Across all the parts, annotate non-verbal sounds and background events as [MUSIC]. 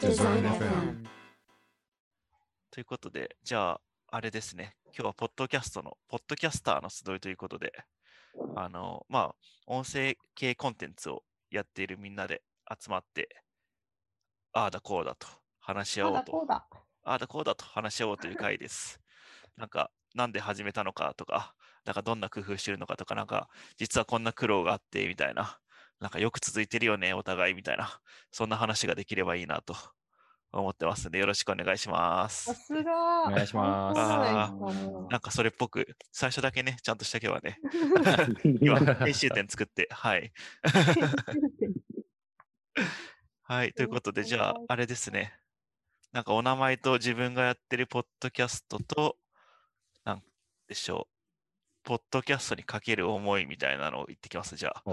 FM ということで、じゃあ、あれですね。今日はポッドキャストの、ポッドキャスターの集いということで、あの、まあ、音声系コンテンツをやっているみんなで集まって、ああだこうだと話し合おうと。ああだこうだと話し合おうという回です。[LAUGHS] なんか、なんで始めたのかとか、なんかどんな工夫してるのかとか、なんか、実はこんな苦労があって、みたいな、なんかよく続いてるよね、お互いみたいな、[LAUGHS] そんな話ができればいいなと [LAUGHS] 思ってますので、よろしくお願いしますさ。すが。お願いしますなんかそれっぽく、最初だけね、ちゃんとしたけはね、[LAUGHS] 今、編集点作って、はい。はい、ということで、じゃあ、あれですね。なんかお名前と自分がやってるポッドキャストと、なんでしょう。ポッドキャストにかける思いみたいなのを言ってきます、じゃあ。[LAUGHS] ハ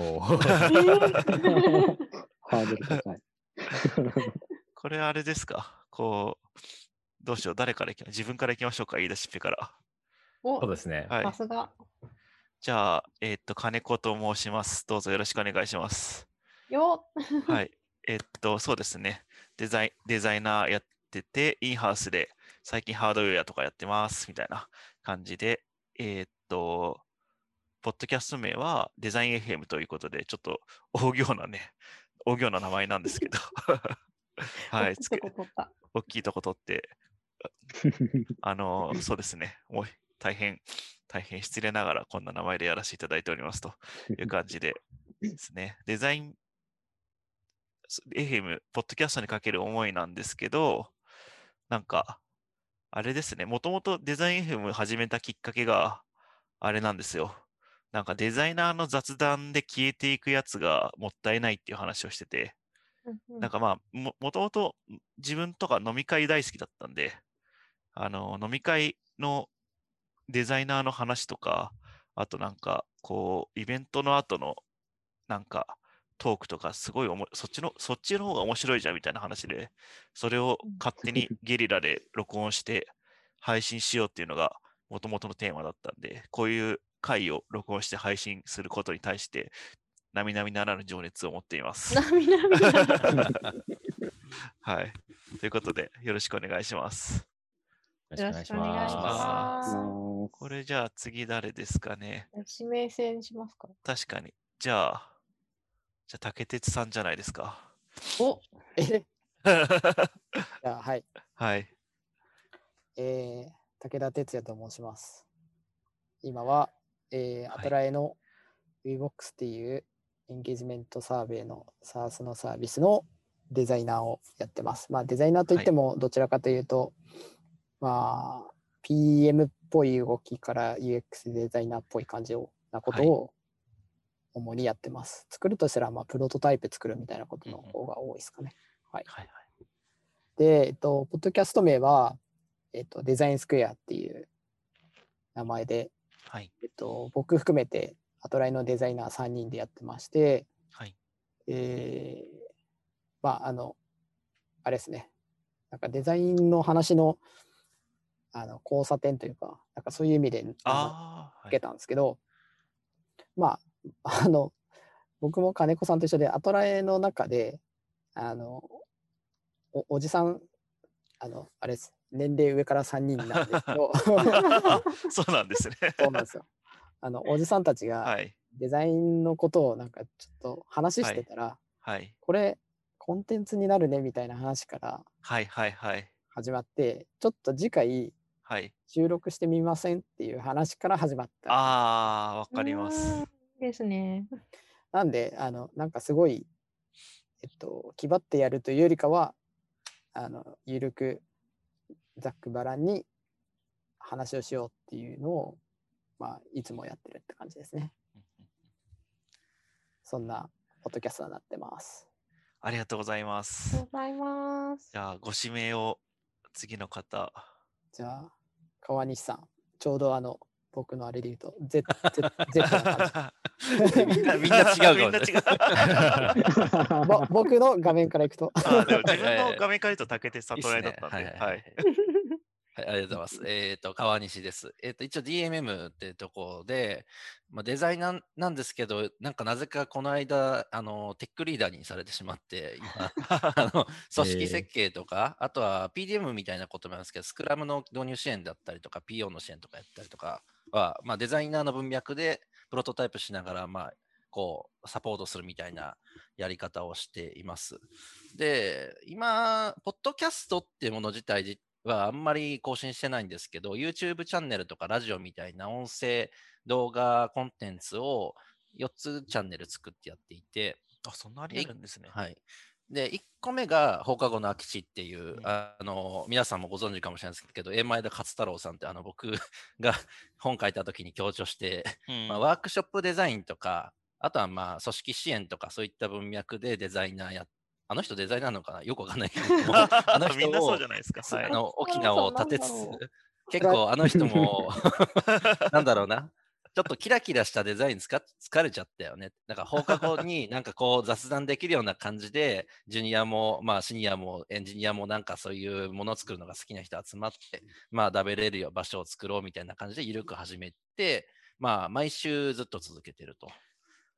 ードル高い。[LAUGHS] これあれですか？こう、どうしよう、誰からいきま自分からいきましょうか、言い出しっぺから。おそうですね。はいさ。すが。じゃあ、えーっと、金子と申します。どうぞよろしくお願いします。よ [LAUGHS] はい。えっと、そうですね。デザイデザイナーやってて、インハウスで最近ハードウェアとかやってますみたいな感じで、えっと、ポッドキャスト名はデザイン FM ということで、ちょっと大行なね、[LAUGHS] 大行な名前なんですけど、[LAUGHS] はい、つけ。大きいとこ取って、あの、そうですね。もう大変、大変失礼ながらこんな名前でやらせていただいておりますという感じでですね。デザイン、FM、ポッドキャストにかける思いなんですけど、なんか、あれですね。もともとデザイン FM 始めたきっかけが、あれなんですよ。なんかデザイナーの雑談で消えていくやつがもったいないっていう話をしてて、なんかまあ、も、もともと自分とか飲み会大好きだったんで、あの、飲み会のデザイナーの話とか、あとなんか、こう、イベントの後の、なんか、トークとか、すごいおも、そっちの、そっちの方が面白いじゃんみたいな話で、それを [LAUGHS] 勝手にゲリラで録音して配信しようっていうのが、もともとのテーマだったんで、こういう回を録音して配信することに対して、並々ならぬ情熱を持っています。なみなみな。[LAUGHS] はい。ということで、よろしくお願いします。よろしくお願いしまます。もこれじゃあ次誰ですかね？指名制にしますか？確かに。じゃあ、じゃあ竹鉄さんじゃないですか。お [LAUGHS] えじゃ [LAUGHS] あはい、はい。えー、武田哲也と申します。今は、えー、はいアトラエの VBOX っていうエンゲージメントサーベイの SARS のサービスのデザイナーをやってます。まあデザイナーといってもどちらかというと、まあ PM っぽい動きから UX デザイナーっぽい感じをなことはいを主にやってます。作るとしたらまあプロトタイプ作るみたいなことの方が多いですかね。はい。はいはい。で、えっと、ポッドキャスト名は、えっと、デザインスクエアっていう名前で、はい。えっと、僕含めて、アトライのデザイナー3人でやってまして、はい。えーまあ、あの、あれですね、なんかデザインの話の、あの、交差点というか、なんかそういう意味で、あのああ、はい。つけたんですけど、まあ、[LAUGHS] あの、僕も金子さんと一緒で、アトラエの中で、あの、おおじさん、あの、あれです、年齢上から3人なんですけど、あ [LAUGHS] そうなんですね。そうなんですよ。あの、おじさんたちがはい。デザインのことをなんかちょっと話してたら、はい。これ、コンテンツになるねみたいな話からはい。はい。はい。始まって、ちょっと次回はい。収録してみませんっていう話から始まった。ああ、わかります。ですね。なんで、あの、なんかすごい、えっと、気張ってやるというよりかは、あの、ゆるく、ざっくばらんに話をしようっていうのを、まあ、いつもやってるって感じですね。そんな、ポッドキャストになってます。ありがとうございまありすがとう。ございます。じゃあ、ご指名を次の方。じゃあ、川西さん、ちょうどあの、僕のあれで言うと、Z、Z、Z な感じ。みんなみんな違うみんな違う。[LAUGHS] ぼ僕の画面からいくと、あでも [LAUGHS] 自分の画面から言うと竹手悟られだったんで、はい。はい、ありがとうございます。えっ、と、川西です。えっ、と、一応 DMM ってとこで、まあ、デザイナーなんですけど、なんかなぜかこの間、あの、テックリーダーにされてしまって、今、[LAUGHS] あの、組織設計とか、あとは PDM みたいなこともあるんですけど、スクラムの導入支援だったりとか、PO の支援とかやったりとかは、まあ、デザイナーの文脈でプロトタイプしながら、まあ、こう、サポートするみたいなやり方をしています。で、今、ポッドキャストっていうもの自体じはあんまり更新してないんですけど、YouTube チャンネルとかラジオみたいな音声動画コンテンツを4つチャンネル作ってやっていて、あ、そんなありえるんですね。はい。で、1個目が放課後の空き地っていう、うん。あの、皆さんもご存知かもしれないですけど、円前田勝太郎さんってあの僕が本書いた時に強調して、うん。まあ、ワークショップデザインとか、あとはまあ組織支援とかそういった文脈でデザイナーや、あの人デザイナーなのかな？よくわかんないけども、[LAUGHS] あの人みんなそうをじゃないですか。はい。あ。の沖縄を立てつつ結構あの人も、[LAUGHS] なんだろうな、ちょっとキラキラしたデザインつか [LAUGHS] 疲れちゃったよね。なんか放課後になんかこう雑談できるような感じで、ジュニアも、まあシニアもエンジニアもなんかそういうものを作るのが好きな人集まって、まあ食べれるよ場所を作ろうみたいな感じで緩く始めて、まあ毎週ずっと続けてると。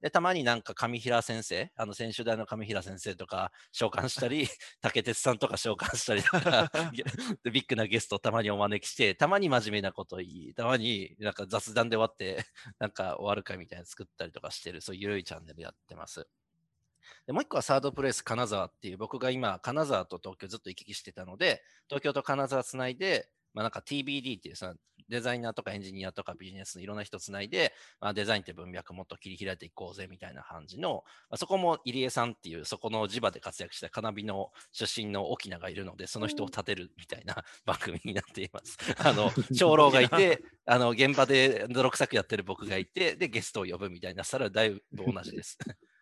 で、たまになんか上平先生、あの選手大の上平先生とか召喚したり、[LAUGHS] 竹鉄さんとか召喚したりとか、[LAUGHS] でビッグなゲストをたまにお招きして、たまに真面目なことを言い、たまになんか雑談で終わって、なんか終わる会みたいなの作ったりとかしてる、そういう緩いチャンネルやってます。でもう一個はサードプレイス金沢っていう、僕が今、金沢と東京ずっと行き来してたので、東京と金沢つないで、まあ、なんか TBD っていうそのデザイナーとかエンジニアとかビジネスのいろんな人つないで、まあ、デザインって文脈もっと切り開いていこうぜみたいな感じの、まあ、そこも入江さんっていうそこの地場で活躍した金火の出身の沖縄がいるので、その人を立てるみたいな [LAUGHS] 番組になっています。[LAUGHS] あの、長老がいて、あの、現場で泥臭くやってる僕がいて、で、ゲストを呼ぶみたいな、それはだいぶ同じです。[LAUGHS]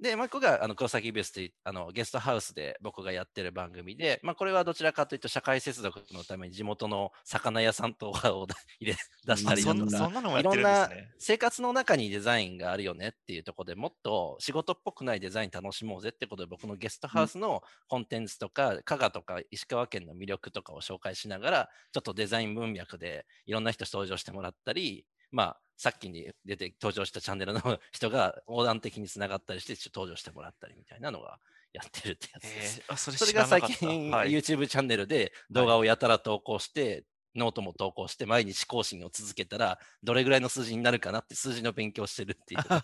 で、もう一個が、あの、黒崎ベースという、あの、ゲストハウスで僕がやってる番組で、まあ、これはどちらかというと、社会接続のために地元の魚屋さんとかを入れ出したりだとか、いろんな。生活の中にデザインがあるよねっていうところでもっと仕事っぽくないデザイン楽しもうぜってことで僕のゲストハウスのコンテンツとか、加賀とか石川県の魅力とかを紹介しながら、ちょっとデザイン文脈でいろんな人登場してもらったり、まあ、さっきに出て登場したチャンネルの人が横断的につながったりして登場してもらったりみたいなのがやってるってやつです。えーあそれそれが最近、はい YouTube チャンネルで動画をやたら投稿して、ノートも投稿して、毎日更新を続けたら、どれぐらいの数字になるかなって数字の勉強してるっていう [LAUGHS] あ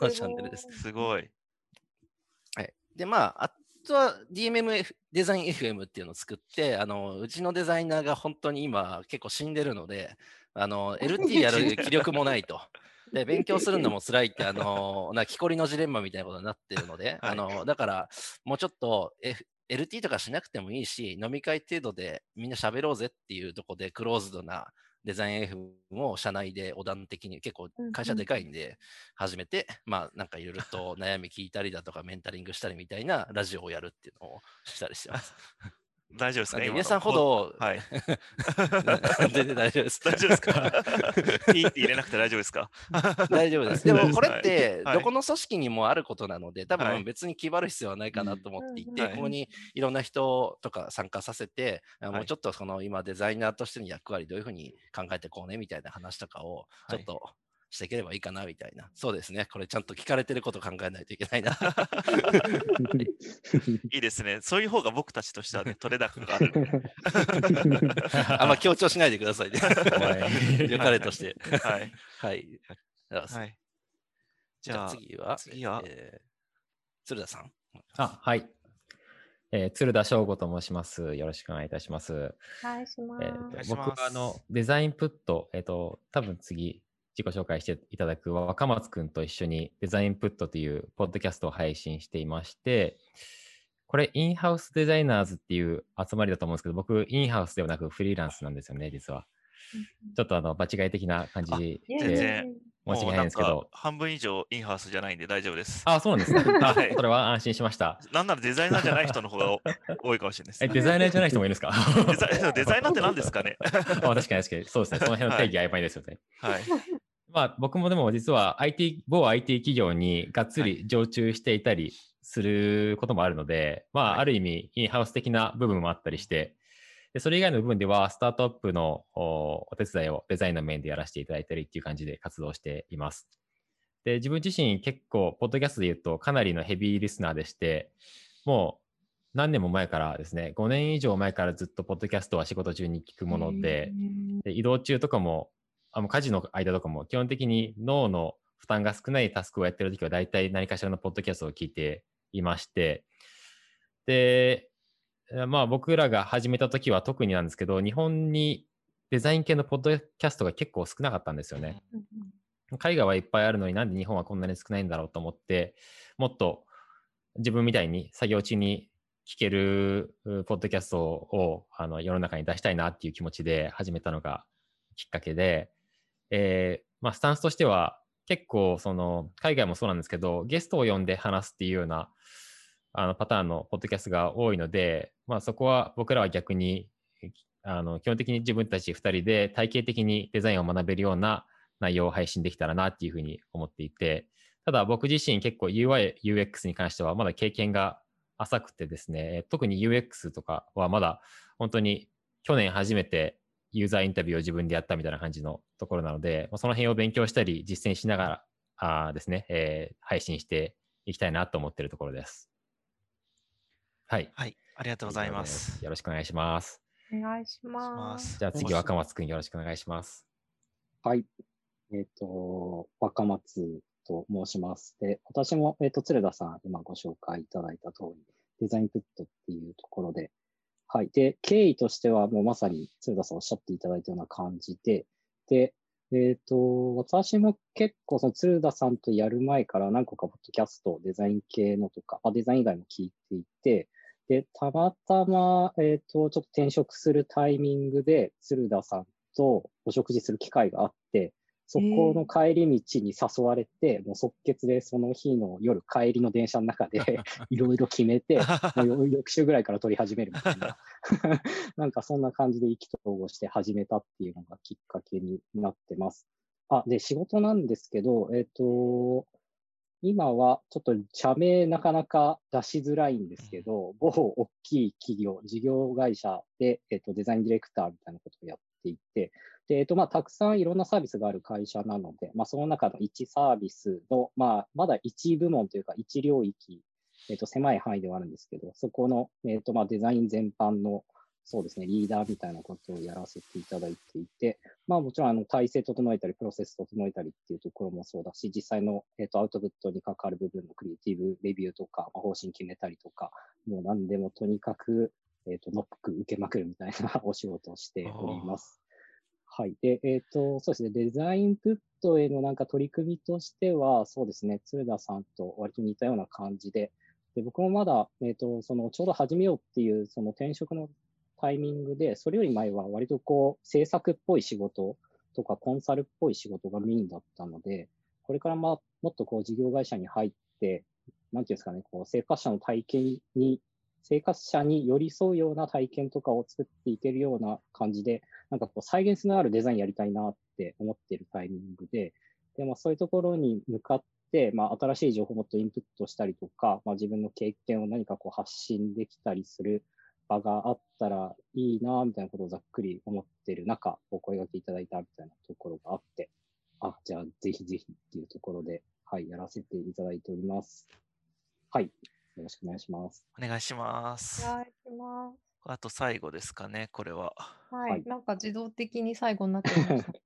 のチャンネルです。すごい。はい、で、まあ、あとは DMM デザイン FM っていうのを作って、あのうちのデザイナーが本当に今結構死んでるので、あの [LAUGHS] LT やる気力もないと。で、勉強するのも辛いって、あの、な木こりのジレンマみたいなことになってるので、[LAUGHS] はいあの、だから、もうちょっと、F、LT とかしなくてもいいし、飲み会程度でみんな喋ろうぜっていうところで、クローズドなデザイン FM を社内で横断的に、結構うんうん会社でかいんで、始めて、まあ、なんかいろいろと悩み聞いたりだとか、メンタリングしたりみたいなラジオをやるっていうのをしたりしてます。[LAUGHS] 大丈夫ですか？皆さんほど、はい。[LAUGHS] 全然大丈夫です。大丈夫ですか？ピーって入れなくて大丈夫ですか？大丈夫です。でもこれってはい。どこの組織にもあることなので、多はい。分別に気張る必要はないかなと思っていて、うん。はいここにいろんな人とか参加させて、あはい。もうちょっとその今デザイナーとしての役割どういうふうに考えてこうねみたいな話とかをちょっとしていければいいかなみたいな。そうですね。これちゃんと聞かれてること考えないといけないな。[LAUGHS] いいですね。そういう方が僕たちとしてはね、取れ高がある。[LAUGHS] あんま強調しないでくださいね。はい良かれとして。はい。はい。ははい。じゃあ次は、次はえー鶴田さん。あ、はい。えー鶴田翔吾と申します。よろしくお願いいたします。お願いしまえーと願いします僕はあのデザインプット、えっ、と、多分次、自己紹介していただく若松くんと一緒にデザインプットというポッドキャストを配信していまして、これ、インハウスデザイナーズっていう集まりだと思うんですけど、僕、インハウスではなくフリーランスなんですよね、実は。ちょっとあの、場違い的な感じあで全然申し訳ないんですけど。半分以上インハウスじゃないんで大丈夫です。あ、そうなんですね。[LAUGHS] あはいそれは安心しました。なんならデザイナーじゃない人の方がお多いかもしれないです。え、デザイナーじゃない人もいるんですか？[LAUGHS] デザイデザイナーって何ですかね？[LAUGHS] あ確かに確かに。そうですね。その辺の定義曖昧ですよね。はい。まあ僕もでも実は IT、某 IT 企業にがっつり常駐していたりすることもあるので、まあはい。ある意味インハウス的な部分もあったりして、でそれ以外の部分では、スタートアップのおお手伝いをデザインの面でやらせていただいたりっていう感じで活動しています。で、自分自身結構、ポッドキャストで言うとかなりのヘビーリスナーでして、もう何年も前からですね、5年以上前からずっとポッドキャストは仕事中に聞くもので、で移動中とかも、あの家事の間とかも、基本的に脳の負担が少ないタスクをやってるときは、大体何かしらのポッドキャストを聞いていまして、で、えまあ僕らが始めたときは特になんですけど、日本にデザイン系のポッドキャストが結構少なかったんですよね。海外はいっぱいあるのになんで日本はこんなに少ないんだろうと思って、もっと自分みたいに作業中に聞けるうポッドキャストをあの世の中に出したいなっていう気持ちで始めたのがきっかけで、えーまあ、スタンスとしては結構その海外もそうなんですけどゲストを呼んで話すっていうようなあのパターンのポッドキャストが多いので、まあ、そこは僕らは逆にあの基本的に自分たち2人で体系的にデザインを学べるような内容を配信できたらなっていうふうに思っていてただ僕自身結構 UI、UX に関してはまだ経験が浅くてですね、特に UX とかはまだ本当に去年初めてユーザーインタビューを自分でやったみたいな感じのところなので、その辺を勉強したり実践しながらあですね、えー配信していきたいなと思っているところです。はい。はい、ありがとうございます。よろしくお願いします。お願いししま。ますすじゃあ次、若松くんよろしくお願いします。はい。えっ、と、若松と申します。で、私も、えっ、と、鶴田さん、今ご紹介いただいた通り、デザインプットっていうところで、はい。で、経緯としては、もうまさに鶴田さんおっしゃっていただいたような感じで、で、えっ、と、私も結構、その鶴田さんとやる前から何個かポッドキャスト、デザイン系のとか、あデザイン以外も聞いていて、で、たまたま、えっ、と、ちょっと転職するタイミングで、鶴田さんとお食事する機会があっ、そこの帰り道に誘われて、もう即決でその日の夜帰りの電車の中で [LAUGHS] いろいろ決めて、[LAUGHS] もうよ翌週ぐらいから撮り始めるみたいな、[LAUGHS] なんかそんな感じで意気投合して始めたっていうのがきっかけになってます。あ、で、仕事なんですけど、えっ、と、今はちょっと社名なかなか出しづらいんですけど、某大きい企業、事業会社で、えっ、と、デザインディレクターみたいなことをやっていて、で、えっと、まあ、たくさんいろんなサービスがある会社なので、まあ、その中の1サービスの、まあ、まだ1部門というか、1領域、えっと、狭い範囲ではあるんですけど、そこの、えっと、まあ、デザイン全般の、そうですね、リーダーみたいなことをやらせていただいていて、まあ、もちろん、あの、体制整えたり、プロセス整えたりっていうところもそうだし、実際の、えっと、アウトプットに関わる部分のクリエイティブレビューとか、まあ、方針決めたりとか、もう何でもとにかく、えっと、ノック受けまくるみたいなお仕事をしております。はい。で、えっ、と、そうですね、デザインプットへのなんか取り組みとしては、そうですね、鶴田さんと割と似たような感じで、で僕もまだ、えっ、と、その、ちょうど始めようっていう、その転職のタイミングで、それより前は割とこう、制作っぽい仕事とか、コンサルっぽい仕事がメインだったので、これからまあ、もっとこう、事業会社に入って、なんていうんですかね、こう、生活者の体験に、生活者に寄り添うような体験とかを作っていけるような感じで、なんかこう、再現性のあるデザインやりたいなって思ってるタイミングで、で、まあそういうところに向かって、まあ新しい情報をもっとインプットしたりとか、まあ自分の経験を何かこう発信できたりする場があったらいいな、みたいなことをざっくり思ってる中、お声掛けいただいたみたいなところがあって、あ、じゃあぜひぜひっていうところで、はい、やらせていただいております。はい、よろしくお願いします。お願いします。お願いします。あと最後ですかね、これは。はい、はいなんか自動的に最後になっちゃいました。[LAUGHS]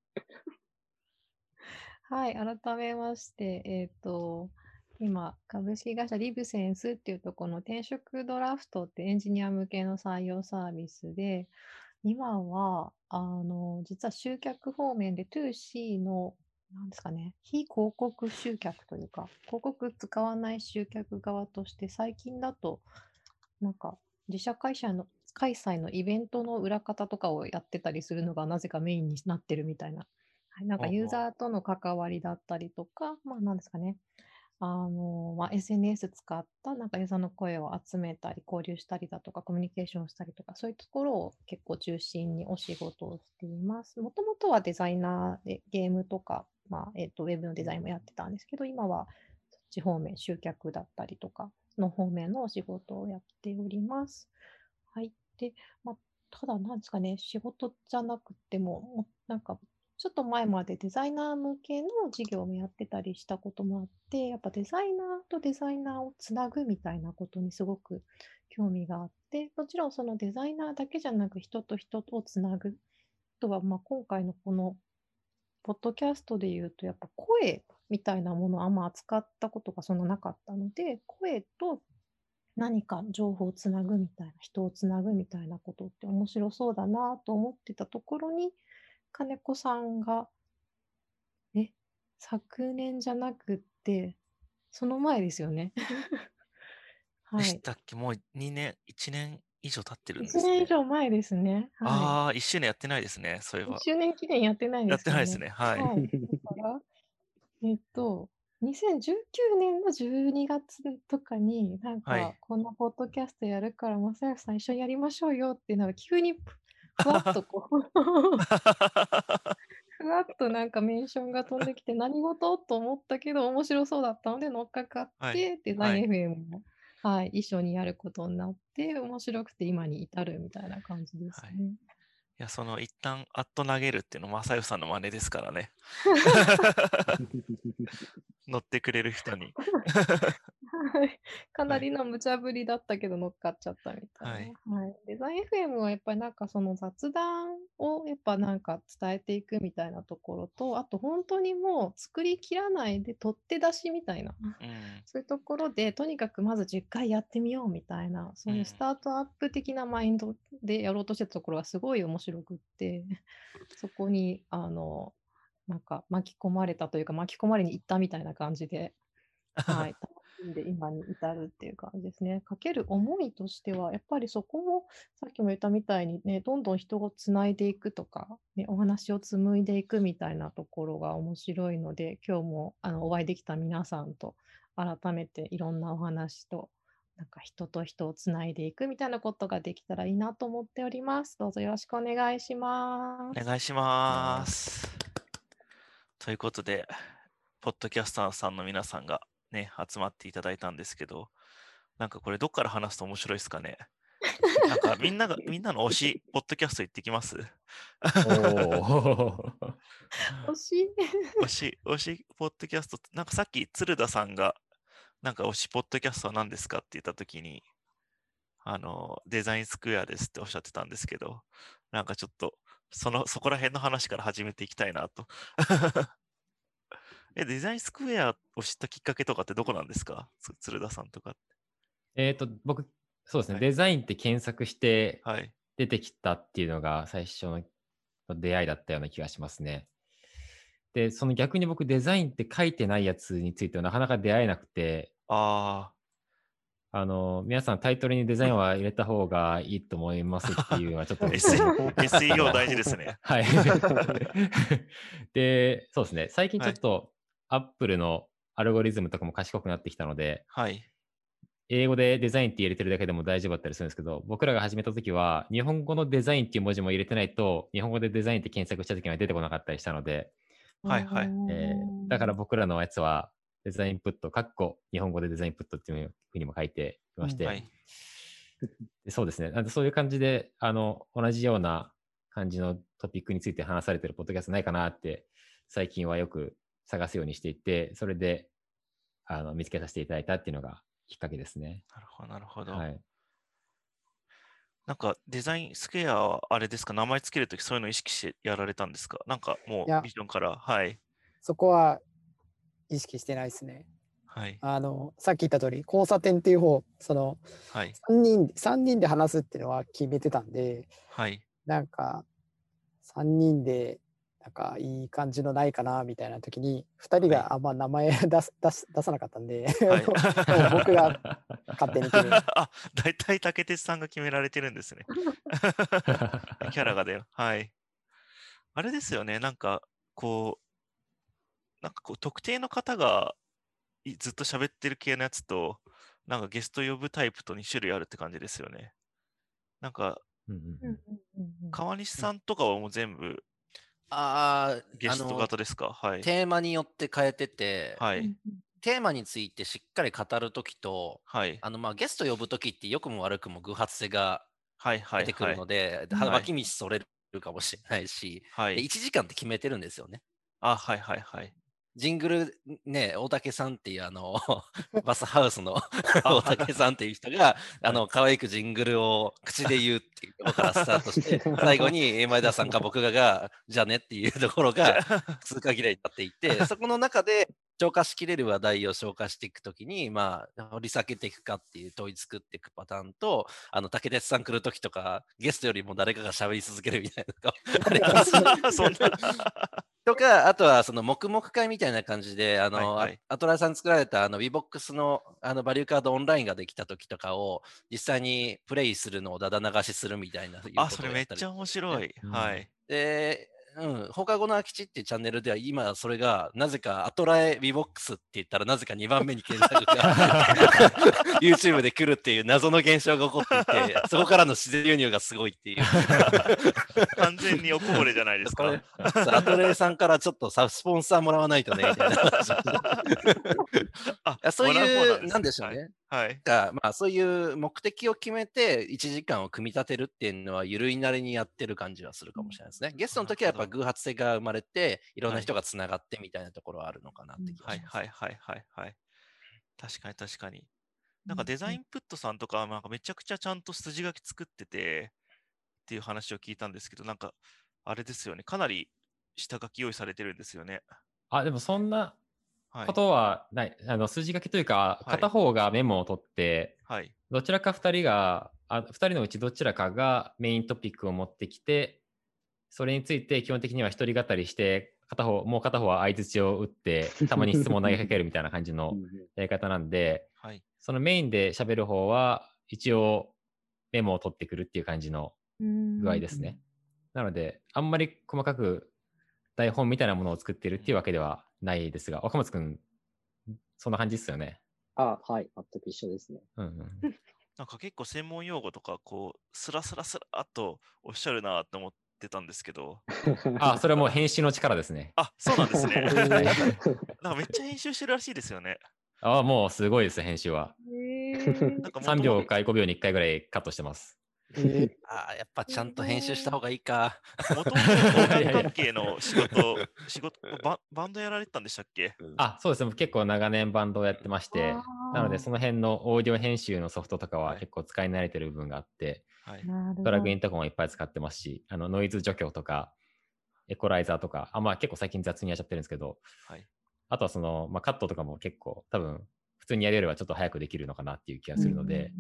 はい、改めまして、えっ、と、今、株式会社リブセンスっていうところの転職ドラフトってエンジニア向けの採用サービスで、今は、あの、実は集客方面で 2C の、なんですかね、非広告集客というか、広告使わない集客側として、最近だと、なんか、自社会社の開催のイベントの裏方とかをやってたりするのがなぜかメインになってるみたいな。はい、なんかユーザーとの関わりだったりとか、まあなんですかね。あのまあ、SNS 使ったなんかユーザーの声を集めたり、交流したりだとか、コミュニケーションしたりとか、そういうところを結構中心にお仕事をしています。もともとはデザイナーでゲームとか、まあえっとウェブのデザインもやってたんですけど、今はそっち方面、集客だったりとかの方面のお仕事をやっております。はい。で、まあ、ただなんですかね、仕事じゃなくても、なんかちょっと前までデザイナー向けの事業もやってたりしたこともあって、やっぱデザイナーとデザイナーをつなぐみたいなことにすごく興味があって、もちろんそのデザイナーだけじゃなく人と人とをつなぐ。とはま今回のこのポッドキャストで言うと、やっぱ声みたいなものをあんま扱ったことがそんななかったので、声と何か情報をつなぐみたいな、人をつなぐみたいなことって面白そうだなと思ってたところに、金子さんが、え、昨年じゃなくって、その前ですよね。[LAUGHS] はい。でしたっけ？もう2年、1年以上経ってるんで1すね。年以上前ですね。はああ、1周年やってないですね、そういえい。1ば。周年記念やってないですよね。てないですね。はい。はい。[LAUGHS] えっと、2019年の12月とかに、なんはいか、このポッドキャストやるから、正義さん一緒にやりましょうよって、なんか急にふ [LAUGHS] ふわっとこう、[LAUGHS] ふわっとなんかメンションが飛んできて、何事？と思ったけど、面白そうだったので乗っかかっはいて、デザイン FM も、はい、一緒にやることになって、面白くて今に至るみたいな感じですはいね。いや、その一旦アット投げるっていうの、正義さんの真似ですからね。[LAUGHS] [LAUGHS] 乗ってくれる人に。[LAUGHS] はい。[LAUGHS] かなはいりの無茶ぶりだったけど乗っかっちゃったみたいな。はい。デザイン FM はやっぱりなんかその雑談をやっぱなんか伝えていくみたいなところと、あと本当にもう作りきらないで取って出しみたいな。うん。[LAUGHS] そういうところで、とにかくまず10回やってみようみたいな、そういううんスタートアップ的なマインドでやろうとしてたところがすごい面白くって、そこに、あの、なんか巻き込まれたというか、巻き込まれに行ったみたいな感じで、[LAUGHS] はい、で今に至るっていう感じですね。かける思いとしては、やっぱりそこも、さっきも言ったみたいにね、どんどん人をつないでいくとか、ね、お話を紡いでいくみたいなところが面白いので、今日もあのお会いできた皆さんと改めていろんなお話と、なんか人と人をつないでいくみたいなことができたらいいなと思っております。どうぞよろしくお願いします。お願いします。ということで、ポッドキャスターさんの皆さんがね、集まっていただいたんですけど、なんかこれどっから話すと面白いですかね？[LAUGHS] なんかみんなが、みんなの推し、ポッドキャスト行ってきます？おー [LAUGHS] 惜しい。推し、推し、ポッドキャスト、なんかさっき鶴田さんが、なんか推し、ポッドキャストは何ですかって言ったときに、あの、デザインスクエアですっておっしゃってたんですけど、なんかちょっと、その、そこら辺の話から始めていきたいなと。え、デザインスクエアを知ったきっかけとかってどこなんですか？つ鶴田さんとかって。えっと、僕、そうですね、はいデザインって検索してはい。出てきたっていうのが最初の出会いだったような気がしますね。で、その逆に僕、デザインって書いてないやつについてはなかなか出会えなくて、ああの、皆さんタイトルにデザインは入れた方がいいと思いますっていうのはちょっと SEO 大事ですね。はい。[LAUGHS] で、そうですね。最近ちょっと、アップルのアルゴリズムとかも賢くなってきたので、はい。英語でデザインって入れてるだけでも大丈夫だったりするんですけど、僕らが始めた時は、日本語のデザインっていう文字も入れてないと、日本語でデザインって検索した時には出てこなかったりしたので、はいはいえーだから僕らのやつは、デザインプット、かっこ日本語でデザインプットっていうふうにも書いていまして、はい。でそうですね。なんでそういう感じで、あの、同じような感じのトピックについて話されてるポッドキャストないかなって、最近はよく探すようにしていて、それで、あの、見つけさせていただいたっていうのがきっかけですね。なるほど、なるほど。はい。なんかデザインスクエアはあれですか、名前つけるときそういうの意識してやられたんですか？なんかもうビジョンから、はい。そこは意識してないですね。はい。あの、さっき言った通り、交差点っていう方、その、はい。3人、三人で話すっていうのは決めてたんで、はい。なんか、3人で、なんか、いい感じのないかな、みたいな時に、2人があんま名前出す出す出さなかったんで、はい [LAUGHS] もう僕が勝手に決める。[LAUGHS] あ、大体竹鉄さんが決められてるんですね。[LAUGHS] キャラがだよ。はい。あれですよね、なんか、こう、なんかこう、特定の方がいずっと喋ってる系のやつと、なんかゲスト呼ぶタイプと2種類あるって感じですよね。なんか、川西さんとかはもう全部ああ、ゲスト型ですか？はい。テーマによって変えてて、はい。テーマについてしっかり語るときと、はい。あのまあゲスト呼ぶときって良くも悪くも偶発性がはいはい出てくるはい。ので、はい脇道それるかもしれないし、で1はい。時間って決めてるんですよね。あ、はいはいはい。ジングルね、大竹さんっていうあの、[LAUGHS] バスハウスのあ [LAUGHS] 大竹さんっていう人が、[LAUGHS] あの、可愛くジングルを口で言うっていうところからスタートして、最後に前田さんか僕がが、じゃあねっていうところが通過儀礼になっていて、そこの中で消化しきれる話題を消化していくときに、まあ、掘り下げていくかっていう問い作っていくパターンと、あの、竹鉄さん来るときとか、ゲストよりも誰かが喋り続けるみたいな。[LAUGHS] とか、あとはその黙々会みたいな感じで、あの、はいはいあアトライさん作られたあの WeBox のあのバリューカードオンラインができた時とかを実際にプレイするのをだだ流しするみたいなあ、それめっちゃ面白い。うんはい。で、うん、放課後の空き地っていうチャンネルでは今それがなぜかアトラエ WeBox って言ったらなぜか2番目に検索が [LAUGHS] YouTube で来るっていう謎の現象が起こっていて、[LAUGHS] そこからの自然輸入がすごいっていう。完全におこぼれじゃないですか？アトレイさんからちょっとさスポンサーもらわないとねみたいな話 [LAUGHS] ああそういう、なんでしょうね。はい。がまあ、そういう目的を決めて1時間を組み立てるっていうのは、ゆるいなりにやってる感じはするかもしれないですね。ゲストの時はやっぱ偶発性が生まれて、いろんなはい人がつながってみたいなところはあるのかなって気がはいします。はいはいはいはい。確かに確かに。なんかデザインプットさんとか、なんかめちゃくちゃちゃんと筋書き作っててっていう話を聞いたんですけど、なんかあれですよね。かなり下書き用意されてるんですよね。あ、でもそんなはいこ。とはない。あの筋書きというか、はい片方がメモを取って、はい。どちらか2人が、あ2人のうちどちらかがメイントピックを持ってきて、それについて基本的には一人語りして、片方、もう片方は相槌を打って、たまに質問を投げかけるみたいな感じの [LAUGHS] やり方なんで、はい。そのメインで喋る方は、一応メモを取ってくるっていう感じの具合ですね。なので、あんまり細かく台本みたいなものを作ってるっていうわけではないですが、若松くん、そんな感じですよね。あ、はい、全く一緒ですね。うんうん。[LAUGHS] なんか結構専門用語とか、こう、スラスラスラっとおっしゃるなと思ってたんですけど、[LAUGHS] あ、それはもう編集の力ですね。あ、そうなんですね。は [LAUGHS] いなんかめっちゃ編集してるらしいですよね。あ、もうすごいです、編集は。へーなんか3秒か5秒に1回ぐらいカットしてます。[LAUGHS] えーああ、やっぱちゃんと編集した方がいいか。もともと音楽関係の仕事、仕事バ、バンドやられてたんでしたっけ？あ、そうですね。結構長年バンドをやってまして、なのでその辺のオーディオ編集のソフトとかははい。結構使い慣れてる部分があって、はい。なるほど。プラグインとかもいっぱい使ってますし、あのノイズ除去とか、エコライザーとか、あまあ結構最近雑にやっちゃってるんですけど、はい。あとはその、まあ、カットとかも結構多分普通にやるよりはちょっと早くできるのかなっていう気がするので、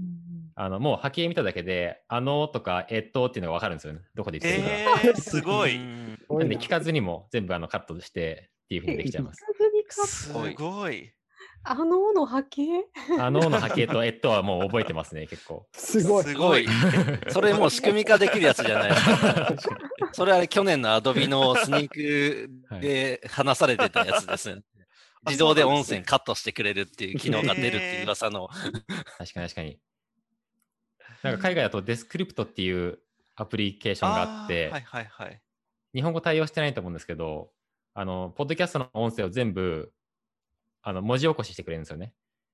あのもう波形見ただけで、あのとか、えっとっていうのがわかるんですよね。どこで言ってるか。えー、すごい。う [LAUGHS] んなんで聞かずにも全部あのカットしてっていうふうにできちゃいます。数にカッすトごいごい。あのの波形？あのの波形とえっとはもう覚えてますね、結構。すごい。すごい。[LAUGHS] それもう仕組み化できるやつじゃない。それは去年のアドビのスニークで話されてたやつですね。あ自動でそうなんですね音声カットしてくれるっていう機能が出るっていう噂の。[LAUGHS] 確かに確かに。なんか海外だとデスクリプトっていうアプリケーションがあって、ーはいはいはい。日本語対応してないと思うんですけど、あの、ポッドキャストの音声を全部、あの、文字起こししてくれるんですよね。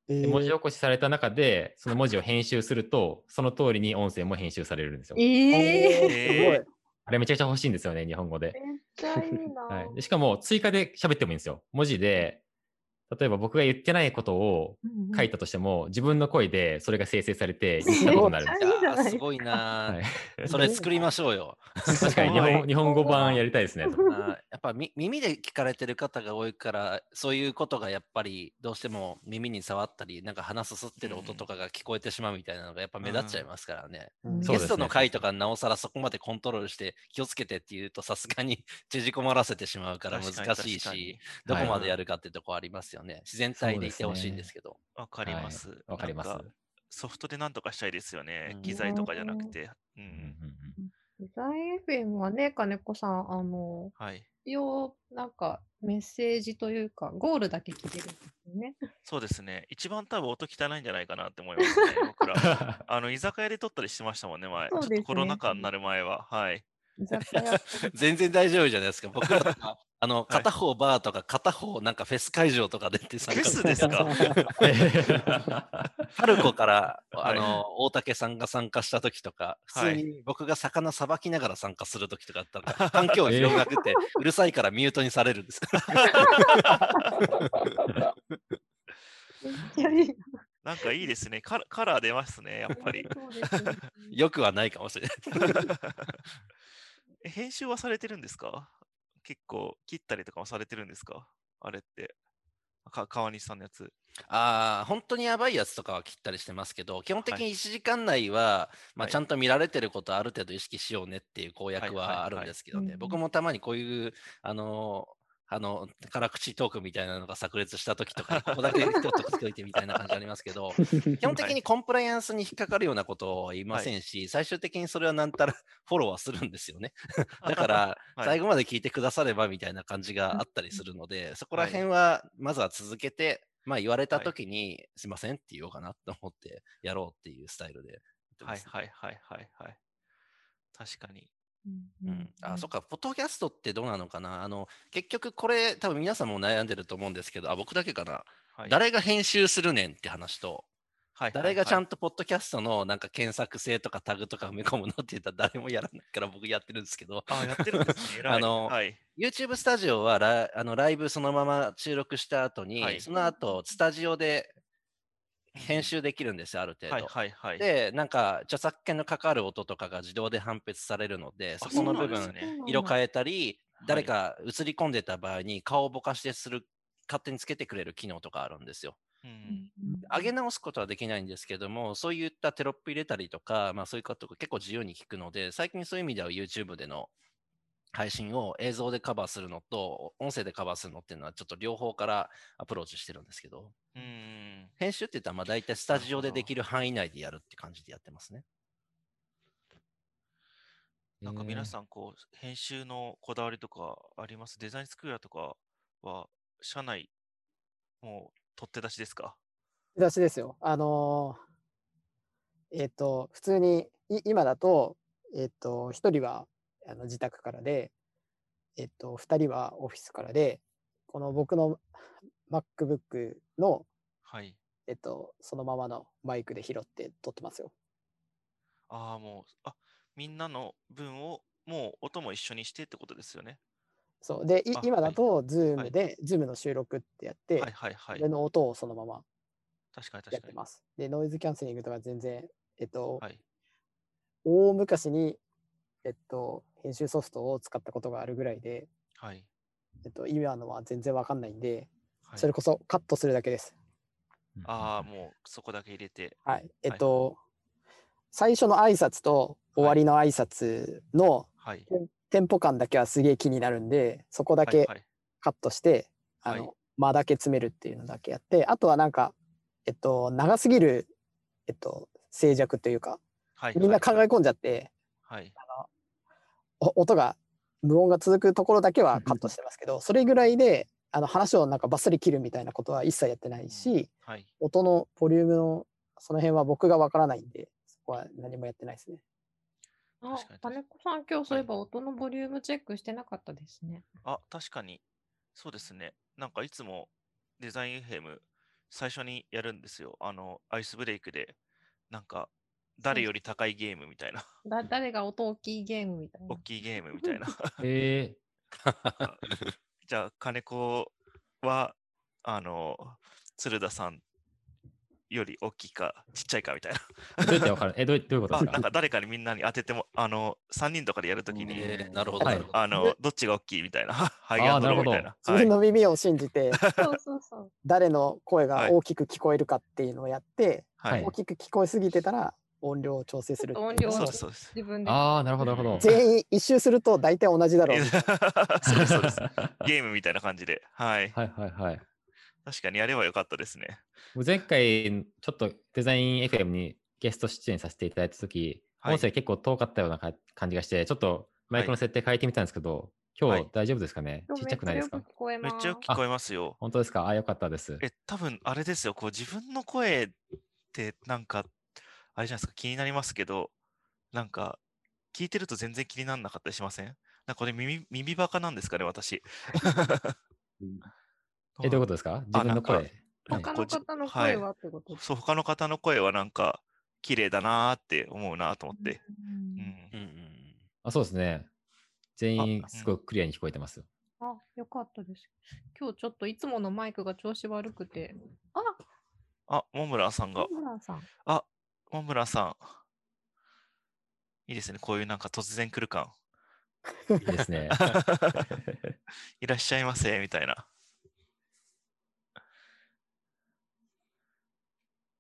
えーで文字起こしされた中で、その文字を編集すると、その通りに音声も編集されるんですよ。えーすあれめちゃくちゃ欲しいんですよね、日本語で。めっちゃいいな。はい、でしかも、追加で喋ってもいいんですよ。文字で、例えば僕が言ってないことをうんうん書いたとしても、自分の声でそれが生成されて [LAUGHS] 言ったことになるんですごいなはーい。それ作りましょうよ。[LAUGHS] 確かに日本日本語版やりたいですね。[LAUGHS] ぱみ耳で聞かれてる方が多いから、そういうことがやっぱりどうしても耳に触ったり、なんか鼻すすってる音とかが聞こえてしまうみたいなのがやっぱ目立っちゃいますからね。うんそうですねゲストの回とかなおさらそこまでコントロールして気をつけてっていうとさすがに [LAUGHS] 縮こまらせてしまうから難しいし、どこまではいやるかってとこありますよね。自然体でいてほしいんですけど。わかります。はいわかります。ソフトでなんとかしたいですよねうん。機材とかじゃなくて。ううんうんん。デザイン FM はね、金子さん、あの、はい。一応、なんか、メッセージというか、ゴールだけ聞けるんですよね。そうですね。一番多分音汚いんじゃないかなって思いますね、僕ら。[LAUGHS] あの、居酒屋で撮ったりしてましたもんね、前。ねちょっとコロナ禍になる前は。はい。[LAUGHS] 全然大丈夫じゃないですか。僕らとか、[LAUGHS] あの、い片方バーとか、片方なんかフェス会場とか出て参加フェスですか [LAUGHS] パルコから、はいあの、大竹さんが参加した時とか、普通はいに僕が魚さばきながら参加する時とかあったら、環境音広がってて、うるさいからミュートにされるんですから。なんかいいですね。カラカラー出ますね、やっぱり。ねよくはないかもしれない。え編集はされてるんですか？結構切ったりとかもされてるんですか？あれって。か川西さんのやつ。ああ、本当にやばいやつとかは切ったりしてますけど、基本的はに1時間内は、まあ、はい。ちゃんと見られてることはある程度意識しようねっていう公約はあるんですけどね、僕もたまにこういう、あのーあの、辛口トークみたいなのが炸裂した時とかに、[LAUGHS] ここだけちょっとつけといてみたいな感じありますけど、[LAUGHS] 基本的にコンプライアンスに引っかかるようなことは言いませんし、最終的にそれはなんたらフォローはするんですよね。[LAUGHS] だから、はい最後まで聞いてくださればみたいな感じがあったりするので、そこら辺はまずは続けて、まあ言われた時に、すいませんって言おうかなと思ってやろうっていうスタイルでやってます。はいはいはいはいはい。確かに。うんうん、あ、そっか、ポッドキャストってどうなのかな？あの、結局これ、多分皆さんも悩んでると思うんですけど、あ、僕だけかな？はい、誰が編集するねんって話と、はい誰がちゃんと。とポッドキャストのなんか検索性とかタグとか埋め込むのって言ったら誰もやらないから僕やってるんですけど、あ、やってるんですね。偉いあのはい。YouTube スタジオはラあのライブそのまま収録した後に、はいその後スタジオで編集できるんですよ、ある程度。はいはいはい。で、なんか著作権のかかる音とかが自動で判別されるので、そこの部分、ね色変えたり、誰はいか映り込んでた場合に顔をぼかしてする、勝手につけてくれる機能とかあるんですよ。うん上げ直すことはできないんですけども、そういったテロップ入れたりとか、まあそういうことが結構自由に聞くので、最近そういう意味では YouTube での配信を映像でカバーするのと、音声でカバーするのっていうのはちょっと両方からアプローチしてるんですけど、うん。編集って言ったらまあ大体スタジオでできる範囲内でやるって感じでやってますね。なんか皆さん、こう、編集のこだわりとかあります？デザインスクエアとかは、社内、もう、取って出しですか？出しですよ。あのーえっ、と、普通に、い今だと、えっ、と、一人はあの自宅からで、えっ、と、二人はオフィスからで、この僕の MacBook の、はい。えっ、と、そのままのマイクで拾って撮ってますよ。ああ、もう、あ、みんなの分を、もう音も一緒にしてってことですよね。そう。で、今だと、はい Zoom で、Zoom の収録ってやって、はいはいはいそれ。の音をそのまま確かにや確かに。ってます。で、ノイズキャンセリングとか全然、えっと、はい。大昔に、えっと、編集ソフトを使ったことがあるぐらいで、はい。えっと、今のは全然わかんないんで、はいそれこそカットするだけです。ああ、もうそこだけ入れて。はい。えはいっと、最初の挨拶と終わりの挨拶のはい。テンポ感だけはすげえ気になるんで、そこだけはいはいカットして、はいあの、間だけ詰めるっていうのだけやって、あとはなんか、えっと、長すぎる、えっと、静寂というか、はい。みんな考えはい込んじゃって、はい。お音が無音が続くところだけはカットしてますけど、それぐらいであの話をなんかバッサリ切るみたいなことは一切やってないし、はい。音のボリュームのその辺は僕がわからないんで、そこは何もやってないですね。あ金子さん、今日そういえば音のボリュームチェックしてなかったですね。あ、確かに。そうですね。なんかいつもデザイン FM 最初にやるんですよ。あの、アイスブレイクで、なんか、誰より高いゲームみたいな、だ誰が音大きいゲームみたいな大。きいゲームみたいな。え [LAUGHS] じゃあ、金子は、あの、鶴田さんより大きいかちっちゃいかみたいな。ー、どうやってわかる？え、どうどういうこと？あですかなんか誰かにみんなに当てても、あの、3人とかでやるときに、えーなるほど。はあの、どっちが大きいみたいな、ハイアンドローみたいな。自分の耳を信じて、そうそうそう。誰の声がはい大きく聞こえるかっていうのをやって、はい。はいはい大きく聞こえすぎてたら音量を調整する音量をそうです、そうです。自分で。ああ、なるほど、なるほど。全員一周すると大体同じだろう。そうです、そうです。ゲームみたいな感じで。はい。はいはいはい。確かにやればよかったですね。前回、ちょっとデザイン FM にゲスト出演させていただいたとき、はい音声結構遠かったようなか感じがして、ちょっとマイクの設定変えてみたんですけど、今はい日大丈夫ですかね？今日ちっちゃくないですか？めっちゃよく聞こえます。めっちゃよく聞こえますよ。本当ですか？あ、よかったです。え、多分あれですよ。こう自分の声ってなんか、あれじゃないですか、気になりますけど、なんか、聞いてると全然気にならなかったりしません？なんかこれ耳耳バカなんですかね、私。う [LAUGHS] んえ、どういうことですか？自分の声。なんか他の方の声はってことそう、他の方の声はなんか綺麗だなーって思うなと思って。うんうんうんうんあ、そうですね。全員あすごくクリアに聞こえてます。あ、よかったです。今日ちょっといつものマイクが調子悪くて。あ、あ、モンブランさんがモ、ンブランさん。あ、モンブランさん。いいですね、こういうなんか突然来る感。いいですね。[LAUGHS] いらっしゃいませ、みたいな。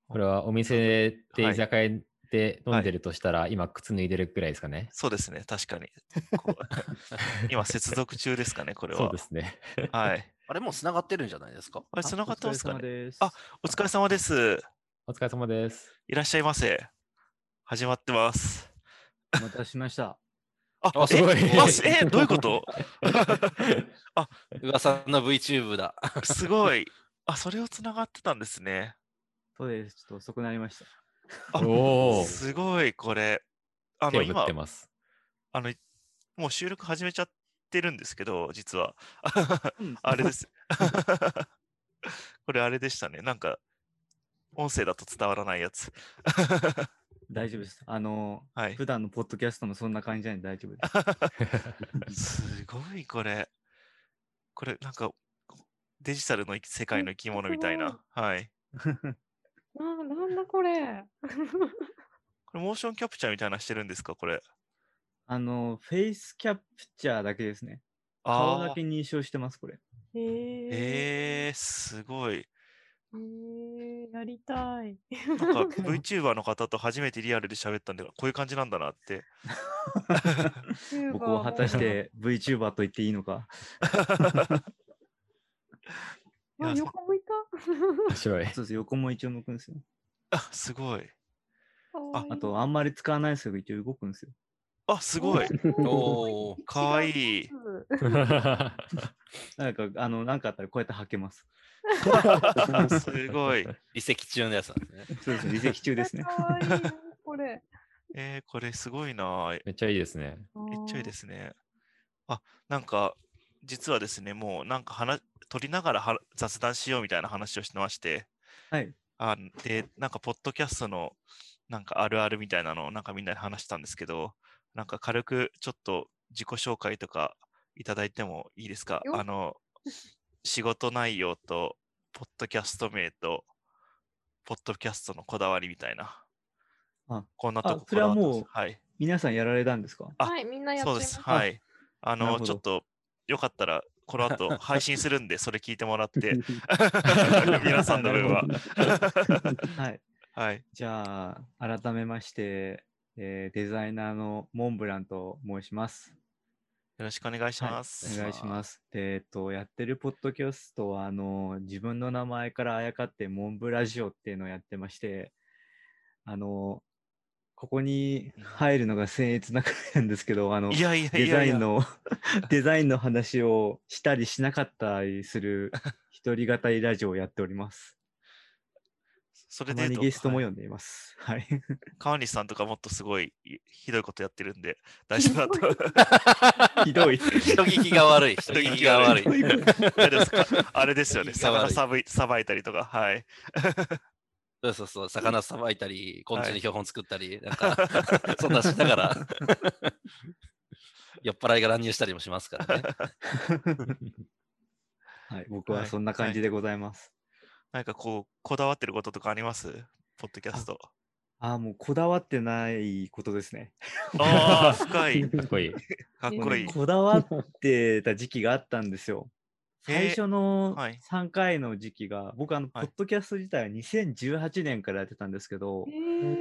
これはお店ではい居酒屋で飲んでるとしたら、今靴脱いでるぐらいですかね？そうですね、確かに。[LAUGHS] 今、接続中ですかね、これは。そうですね。はい。あれもう繋がってるんじゃないですか？あれ、繋がってますかね？ですあお疲れ様です。お疲れ様です。いらっしゃいませ。始まってます。お待たせしました。あ、あすごいええ、どういうこと？[LAUGHS] 噂の VTube だ。すごい。あ、それをつながってたんですね。そうです。ちょっと遅くなりました。あおお。すごい、これ。あの、今。あの、もう収録始めちゃってるんですけど、実は。うんあれです。[LAUGHS] これあれでしたね。なんか、音声だと伝わらないやつ。大丈夫です。あの、はい普段のポッドキャストもそんな感じなんで大丈夫です。[LAUGHS] すごい、これ。これ、なんか、デジタルの世界の生き物みたいな。はい。[LAUGHS] ななんだこれ。[LAUGHS] これ、モーションキャプチャーみたいなのしてるんですか、これ。あの、フェイスキャプチャーだけですね。あ顔だーけ認証してます、これ。へええー、すごい。へーやりたい。[LAUGHS] なんか [LAUGHS] VTuber の方と初めてリアルで喋ったんで、こういう感じなんだなって。僕を果たして VTuber と言っていいのか？[LAUGHS] あ、横向いた？面白い。そうです。横も一応向くんですよ。あ、すごい。かわいいあと、あんまり使わないですけど、一応動くんですよ。あ、すごい。おーかわいい。なんか、あの、なんかあったらこうやって履けます。[LAUGHS] すごい。離席中のやつなんですね。そうです中ですね。かわいいなこれ。えー、これすごいな。めっちゃいいですね。めっちゃいいですね。あ、なんか、実はですね、もうなんか話、取りながらは雑談しようみたいな話をしてまして、はい。あで、なんか、ポッドキャストの、なんかあるあるみたいなのをなんかみんなで話したんですけど、なんか軽くちょっと自己紹介とかいただいてもいいですか？よあの、仕事内容と、ポッドキャスト名と、ポッドキャストのこだわりみたいな。あこんなとこあそれはもうはい。皆さんやられたたんですか？あはい、みんなやってそうです。ます。はい。あの、ちょっと、よかったら、この後配信するんで、[LAUGHS] それ聞いてもらって、[LAUGHS] 皆さんの分は。はい。[LAUGHS] はい。じゃあ、改めまして、えーデザイナーのモンブランと申します。よろしくお願いしはいます。お願いします。で、えっと、やってるポッドキャストは、あの、自分の名前からあやかって、モンブラジオっていうのをやってまして、あの、ここに入るのが僭越なくなんですけど、あの、いやいやいデ。ザインの、[LAUGHS] デザインの話をしたりしなかったりする一人語りラジオをやっております。それでゲストもはい呼んでいます。はい。[LAUGHS] 川西さんとかもっとすごいいひどいことやってるんで、大丈夫だと。[LAUGHS] ひどい。人聞きが悪い。[LAUGHS] 人聞きが悪い。あれですよね。魚さばいさばいたりとか、はい。そうそうそう、魚さばいたり、昆虫はいに標本作ったり、なんか、そんなしながら、酔っ払いが乱入したりもしますからね。はい、僕ははいそんな感じでございます。なんかこう、こだわってることとかあります？ポッドキャスト。ああ、もうこだわってないことですね。ああ、[LAUGHS] 深い。かっこいい。かっこいい。こだわってた時期があったんですよ。最初のはい3回の時期が、僕あの、ポはいッドキャスト自体は2018年からやってたんですけど、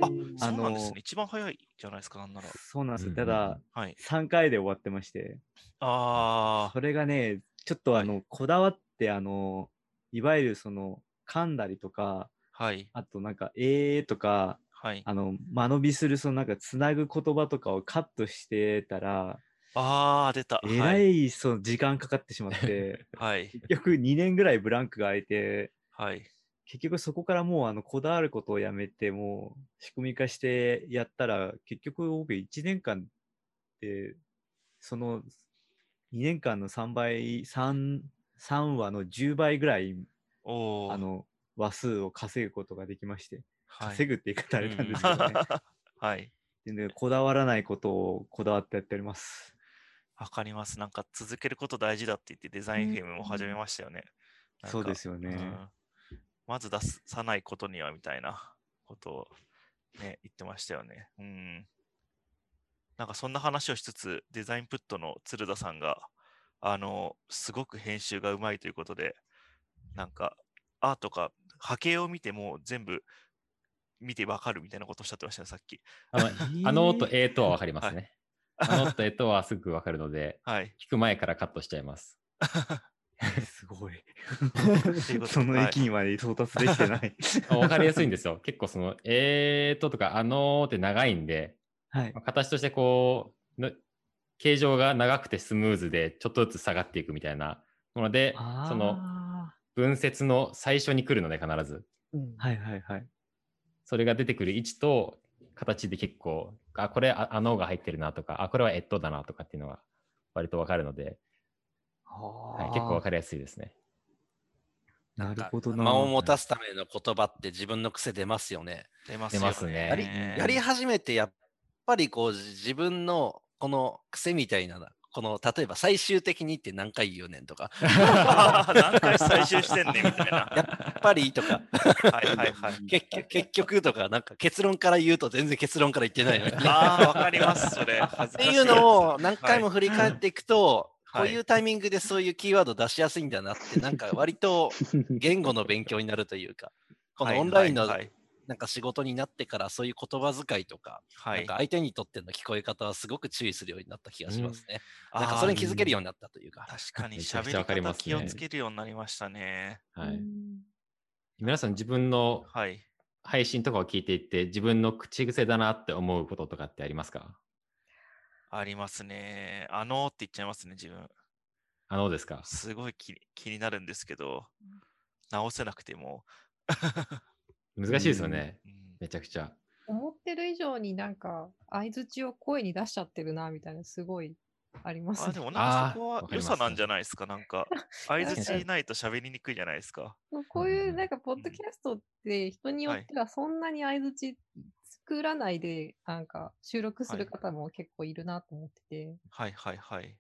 あうんそうなんですあのね。一番早いじゃないですか、なんなら。そうなんですただ、はい。3回で終わってまして、あそれがね、ちょっとあの、こだわって、あの、いわゆるその、噛んだりとか、あ、はい。あとなんか、えーとか、はい。あの、間延びする、そのなんか、つなぐ言葉とかをカットしてたら、ああ、出た。えらはい。い、その時間かかってしまって、はい。結局2年ぐらいブランクが空いて、はい。結局そこからもうあのこだわることをやめて、もう仕組み化してやったら、結局僕1年間って、その2年間の3倍、3、3話の10倍ぐらい、おーあの、話数を稼ぐことができまして、はい稼ぐって言い方あれなんですけどね。[LAUGHS] はい。でこだわらないことをこだわってやっております。わかります。なんか続けること大事だって言ってデザインうんフェムも始めましたよね。なんそうかですよね。うんまず出さないことにはみたいなことをね、言ってましたよね。うん。なんかそんな話をしつつ、デザインプットの鶴田さんが、あの、すごく編集がうまいということで、なんか、アートか波形を見ても全部見てわかるみたいなことをおっしゃってましたね、さっき。あの、[LAUGHS] あのとえーとはわかりますはいね。あのとえーとはすぐわかるので、はい。聞く前からカットしちゃいます。すごい。[LAUGHS] そのはい域にまで到達できてない。[LAUGHS] あわかりやすいんですよ。結構その、えーととか、あのーって長いんで、はいまあ。形としてこう、の形状が長くてスムーズで、ちょっとずつ下がっていくみたいなもので、そのあ文節の最初に来るので必ず。うんーはいはいはい。それが出てくる位置と形で結構、あ、これああのが入ってるなとか、あ、これはえっとだなとかっていうのが割とわかるので、はい、結構わかりやすいですね。なるほどな。間を持たすための言葉って自分の癖出ますよね。出ます出ますねやりやり始めてやっぱりこう自分のこの癖みたいなこの例えば最終的にって何回言うねんとか。[LAUGHS] [LAUGHS] 何回最終してんねんみたいな。やっぱりとか。はいはいはい。結局結局とかなんか結論から言うと全然結論から言ってないのに。ああ、わかります、それ。っていうのを何回も振り返っていくと、はい。こういうタイミングでそういうキーワード出しやすいんだなって、なんか割と言語の勉強になるというか、このオンラインのはいなんか仕事になってからそういう言葉遣いとか、はい。なんか相手にとっての聞こえ方はすごく注意するようになった気がしますね。あーなんかそれに気づけるようになったというか。確かに喋りり方気をつけるようになりましたね。はい。うん皆さん自分のはい。配信とかを聞いていて、自分の口癖だなって思うこととかってありますか？ありますね。あのーって言っちゃいますね、自分。あのですか？すごい気気になるんですけど、直せなくても。難しいですよね。うんめちゃくちゃ。思ってる以上になんか相づちを声に出しちゃってるなみたいなすごいありますあ、ねでもなんかそこは良さなんじゃないですか。なんか、相づちないと喋りにくいじゃないですか。こういうなんかポッドキャストって人によはいってはそんなに相づち作らないでなんか収録する方も結構いるなと思ってて、はいはいはい。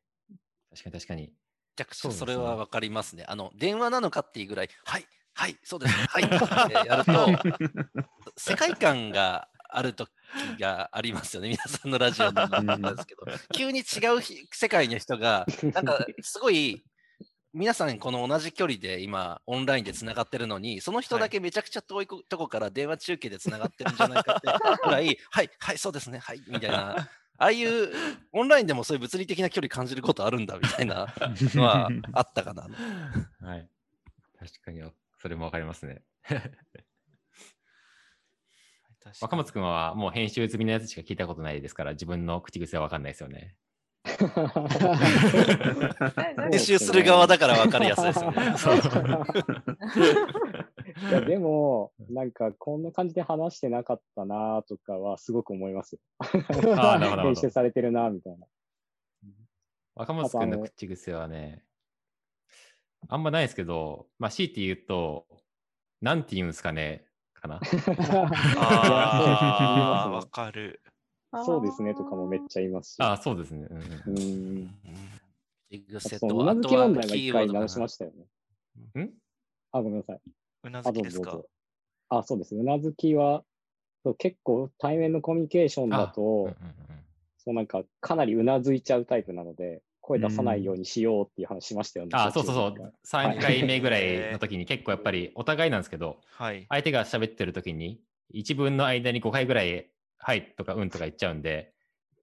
確かに確かに。めちゃくちゃそれはわかりますね。あの、電話なのかっていうぐらい、はい、はい、そうですね、はい、やると、世界観がある時がありますよね。皆さんのラジオの中なんですけど、急に違うひ世界の人が、なんかすごい、皆さんこの同じ距離で今オンラインでつながってるのに、その人だけめちゃくちゃ遠いことこから電話中継でつながってるんじゃないかってぐらい、はい、はい、そうですね、はい、みたいな。ああいうオンラインでもそういう物理的な距離感じることあるんだみたいなのはあったかな。[LAUGHS] はい。確かに、それもわかりますね。若松くんはもう編集済みのやつしか聞いたことないですから、自分の口癖はわかんないですよね。[LAUGHS] 編集する側だから分かりやすいですよね。[LAUGHS] いや、でも、なんか、こんな感じで話してなかったなとかは、すごく思いますよ。あーなるほど編集されてるなみたいな。若松くんの口癖はね、あんまないですけど、まあ、強いて言うと、なんて言うんですかね、かな。[LAUGHS] ああ、わかる。そうですねとかもめっちゃ言いますし。ああ、そうですね。うんうんなずき問題がキーワードかな一回直しましたよね。ん？あ、ごめんなさい。うなあ、ずきですか？あ、そうです。うなずきは、そう結構対面のコミュニケーションだうんうんと、そうなんかかなりうなずいちゃうタイプなので、声出さないようにしようっていう話しましたよね。ああ、そうそうそう。3回目ぐらいの時に結構やっぱりお互いなんですけど、はい。相手が喋ってる時に一文の間に5回ぐらい、はいとかうんとか言っちゃうんで、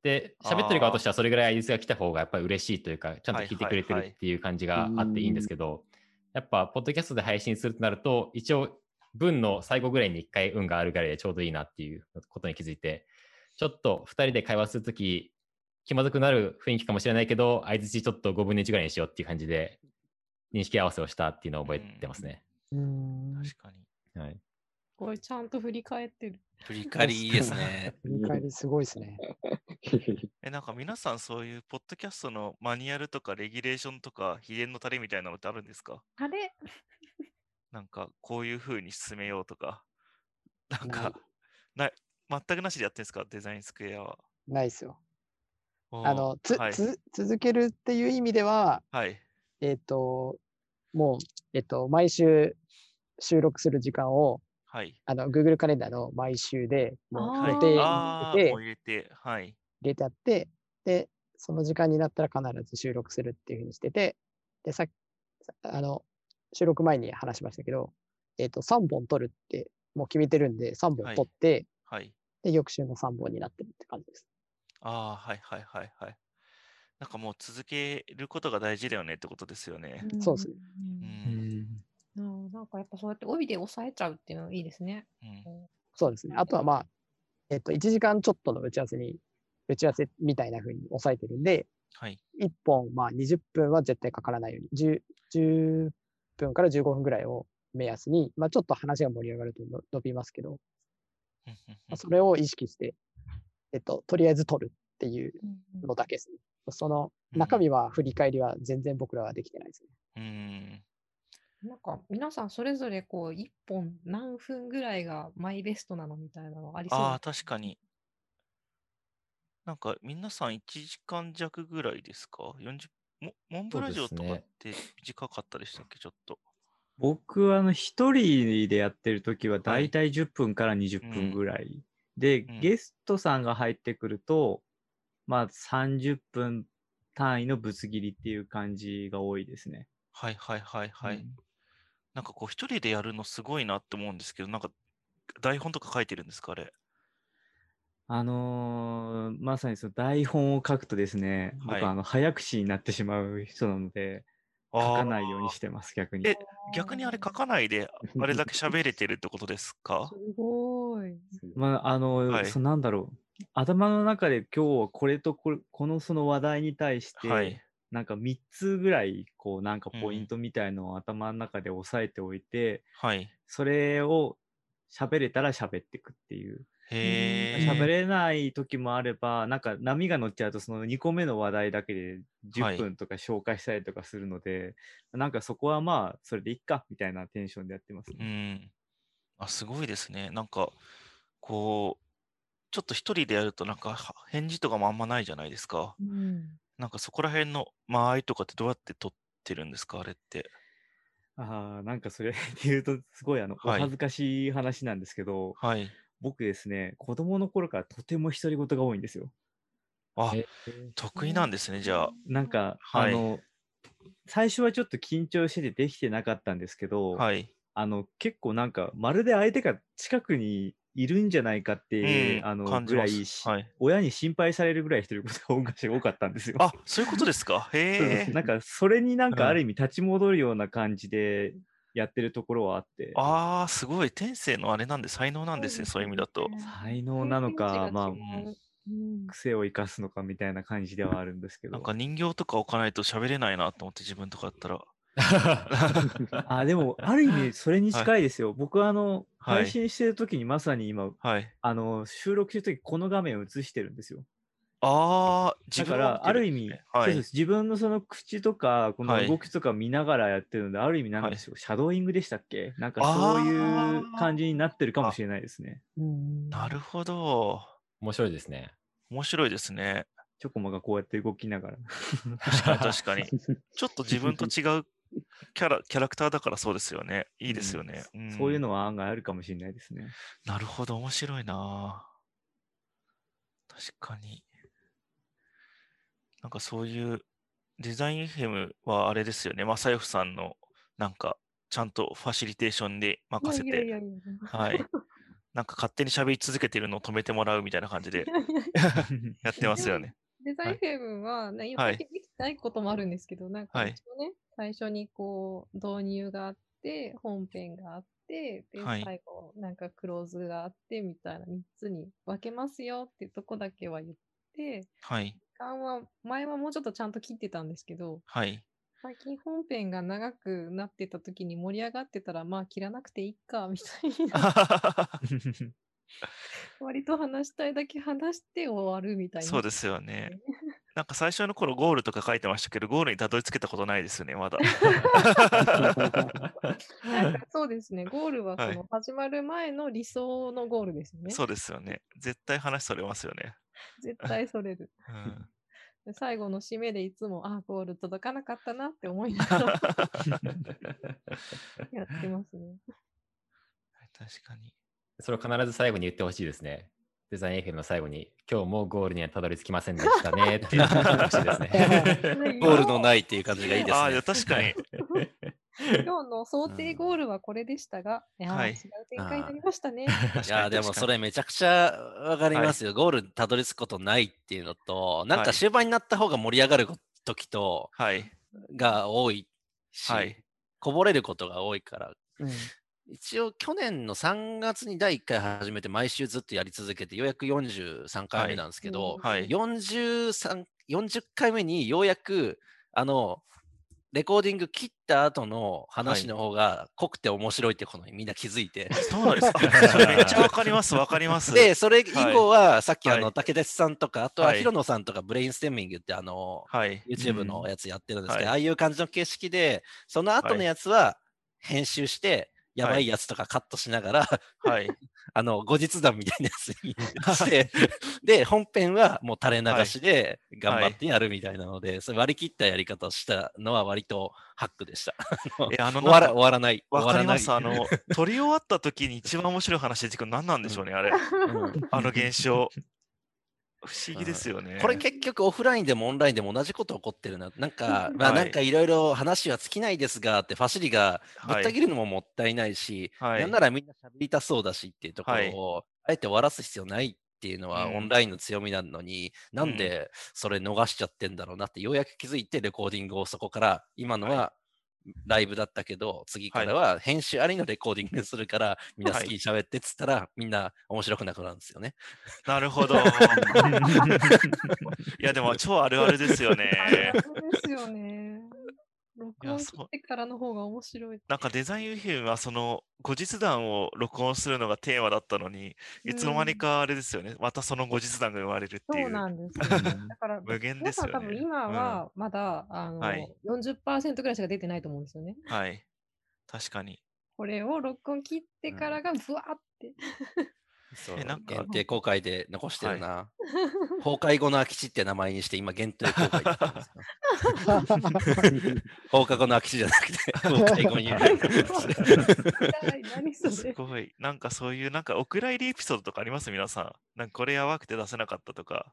で、喋ってる側としてはそれぐらい相槌が来た方がやっぱり嬉しいというか、ちゃんと聞いてくれてはいはいはいるっていう感じがあっていいんですけど、やっぱ、ポッドキャストで配信するとなると、一応、文の最後ぐらいに1回運があるぐらいでちょうどいいなっていうことに気づいて、ちょっと2人で会話するとき、気まずくなる雰囲気かもしれないけど、相槌ちょっと5分の1ぐらいにしようっていう感じで、認識合わせをしたっていうのを覚えてますね。うーん確かに。はい。ごい、ちゃんと振り返ってる。振り返りいいですね。[LAUGHS] 振り返りすごいですね。[LAUGHS] え、なんか皆さんそういうポッドキャストのマニュアルとかレギュレーションとか秘伝のタレみたいなのってあるんですか？あれなんかこういう風に進めようとか。なんか、ない、全くなしでやってんですか？デザインスクエアは。ないですよ。あの、つ、はい、つ、続けるっていう意味では、はい。えっ、と、もう、えっ、と、毎週収録する時間を、はい。あの、Google カレンダーの毎週で、もう予定入れて入れて、はい。入れてあって、で、その時間になったら必ず収録するっていうふうにしてて、で、さっき、さあの、収録前に話しましたけど、えっ、と、3本撮るって、もう決めてるんで、3本撮って、はい。で、翌週の3本になってるって感じです。ああ、はいはいはいはい。なんかもう続けることが大事だよねってことですよね。そうですねう。うんん。うんなんかやっぱそうやって帯で押さえちゃうっていうのはいいですね。うんそうですね。あとはまあ、えっ、と、1時間ちょっとの打ち合わせに、打ち合わせみたいな風に抑えてるんで、はい。1本、まあ20分は絶対かからないように、10, 10分から15分ぐらいを目安に、まあちょっと話が盛り上がるとの伸びますけど、まうんあそれを意識して、えっと、とりあえず取るっていううんのだけですね。そのうん中身は振り返りは全然僕らはできてないですね。うん。なんか皆さんそれぞれこう1本何分ぐらいがマイベストなのみたいなのありそうああ、です確かに。なんか皆さん1時間弱ぐらいですか ?40 モモンブラジオとかって短かったでしたっけ？ちょっと。僕はあの一人でやってる時はだはいいたい10分から20うん分ぐらい。で、うんゲストさんが入ってくると、まあ30分単位のぶつ切りっていう感じが多いですね。はいはいはいはい。うんなんかこう一人でやるのすごいなって思うんですけど、なんか台本とか書いてるんですかあれ？あのーまさにその台本を書くとですね、はい僕あの早口になってしまう人なので、書かないようにしてます、逆に。え逆にあれ書かないで、あれだけ喋れてるってことですか？[LAUGHS] すごい。まあ、あの、はいそなんだろう。頭の中で今日はこれとこれ、このその話題に対して、はい。なんか3つぐらい、こう、なんかうんポイントみたいのを頭の中で押さえておいて、はい。それを喋れたら喋っていくっていう。へえ。喋れない時もあれば、なんか波が乗っちゃうと、その2個目の話題だけではい10分とか紹介したりとかするので、なんかそこはまあ、それでいっか、みたいなテンションでやってますうね。ん。あ、すごいですね。なんか、こう、ちょっと一人でやると、なんかは返事とかもあんまないじゃないですか。うん。なんかそこら辺の間合いとかってどうやって取ってるんですか？あれって。ああ、なんかそれで言うと、すごいあの、おはい恥ずかしい話なんですけど、はい。僕ですね、子供の頃からとても独り言が多いんですよ。あ、え得意なんですね、じゃあ。なんか、はいあの、最初はちょっと緊張しててできてなかったんですけど、はい。あの、結構なんか、まるで相手が近くにいるんじゃないかって、うんあの、感じぐらいはい親に心配されるぐらい独り言が昔多かったんですよ。あ、そういうことですか？へえ。なんか、それになんうんかある意味立ち戻るような感じでやってるところはあって、ああ、すごい。天性のあれなんで、才能なんですね、そういう意味だと。才能なのか、まあ、うん癖を生かすのかみたいな感じではあるんですけど。なんか人形とか置かないと喋れないなと思って、自分とかだったら。[LAUGHS] あ、でも、ある意味、それに近いですよ。僕は、あの、はい配信してる時にまさに今、はい。あの、収録してる時この画面を映してるんですよ。ああ、自分をだから、ある意味、はいそうです自分のその口とか、こはいの動きとか見ながらやってるので、ある意味なんはいでしょう、シャドーイングでしたっけ？なんかそういう感じになってるかもしれないですね。なるほど。面白いですね。面白いですね。チョコマがこうやって動きながら。確かに確かに。[LAUGHS] ちょっと自分と違うキャラ、キャラクターだからそうですよね。いいですよね。んそういうのは案外あるかもしれないですね。なるほど、面白いな確かに。なんかそういうデザイン FM はあれですよね。正義さんのなんかちゃんとファシリテーションで任せて、はい。なんか勝手に喋り続けてるのを止めてもらうみたいな感じで [LAUGHS] やってますよね。デザインフェムは、ね、今はいできてないこともあるんですけど、なんかはい一応ね、最初にこう導入があって、本編があって、で、はい最後なんかクローズがあってみたいな3つに分けますよっていうとこだけは言って、はい。時間は前はもうちょっとちゃんと切ってたんですけど、はい。最近本編が長くなってた時に盛り上がってたら、まあ切らなくていいか、みたいな。[LAUGHS] 割と話したいだけ話して終わるみたいな。そうですよね。なんか最初の頃ゴールとか書いてましたけど、ゴールにたどり着けたことないですよね、まだ。そうですね。ゴールははいその始まる前の理想のゴールですよね。そうですよね。絶対話それますよね。絶対それる。[LAUGHS] うんで最後の締めでいつも、あ、ゴール届かなかったなって思いながら [LAUGHS] やってますね。確かに。それを必ず最後に言ってほしいですね。デザイン FM の最後に、今日もゴールにはたどり着きませんでしたね [LAUGHS] って言ってほしいですね。[LAUGHS] ゴールのないっていう感じがいいですああ、いねや。確かに。[LAUGHS] 今日の想定ゴールはこれでしたが、いやーはい違う展開になりましたね。いやーでもそれめちゃくちゃわかりますよ。ゴールにたどり着くことないっていうのと、なんか終盤になった方が盛り上がる時と、はい。が多いし、はい。こぼれることが多いから、うん一応去年の3月に第1回始めて毎週ずっとやり続けて、ようやく43回目なんですけど、はい。43 40回目にようやく、あの、レコーディング切った後の話の方が濃くて面白いってことにみんな気づいて。そうなんです。あそれめっちゃわかります、わかります。で、それ以降は、さっきあの、はい竹鉄さんとか、あとははい広野さんとか、ブレインステーミングってあの、はい。YouTube のやつやってるんですけど、はいああいう感じの形式で、その後のやつは編集して、やばいやつとかカットしながら、はい。[LAUGHS] あの、後日談みたいなやつにして、[LAUGHS] で、本編はもう垂れ流しで頑張ってやるみたいなので、それ割り切ったやり方をしたのは割とハックでした。[LAUGHS] え、あの、終わらなん終わらない。わかります？あの、撮り終わった時に一番面白い話出てくるの何なんでしょうね、あれ。うんあの現象。不思議ですよね。これ結局オフラインでもオンラインでも同じこと起こってるな。なんか、[LAUGHS] まあはい。なんかいろいろ話は尽きないですがって、ファシリがぶはい。った切るのももったいないし、はい。なんならみんな喋りたそうだしっていうところはい。を、あえて終わらす必要ないっていうのはうん。オンラインの強みなのに、なんでそれ逃しちゃってんだろうなってようやく気づいてレコーディングをそこから、今のはライブだったけど、次からは編集ありのレコーディングするから、みんな好きに喋ってっつったら、みんな面白くなくなるんですよね。なるほど。[LAUGHS] いや、でも超あるあるですよね。そうですよね。録音切いやそうってからの方が面白い。なんかデザイン FM はその後日談を録音するのがテーマだったのに、いつの間にかあれですよね。またその後日談が生まれるってそいうう。なんですよ。だから、無限ですよね。ん多分今はまだ、あの、はい40%ぐらいしか出てないと思うんですよね。うんはい。確かに。これを録音切ってからがブワーって。そうえなんか限定公開で残してるな。[LAUGHS] 崩壊後の空き地って名前にして、今限定公開 [LAUGHS] 放課後の空き地じゃなくて、崩壊後に。すれ。ごい。なんかそういう、なんかお蔵入りエピソードとかあります？皆さん。なんかこれやばくて出せなかったとか。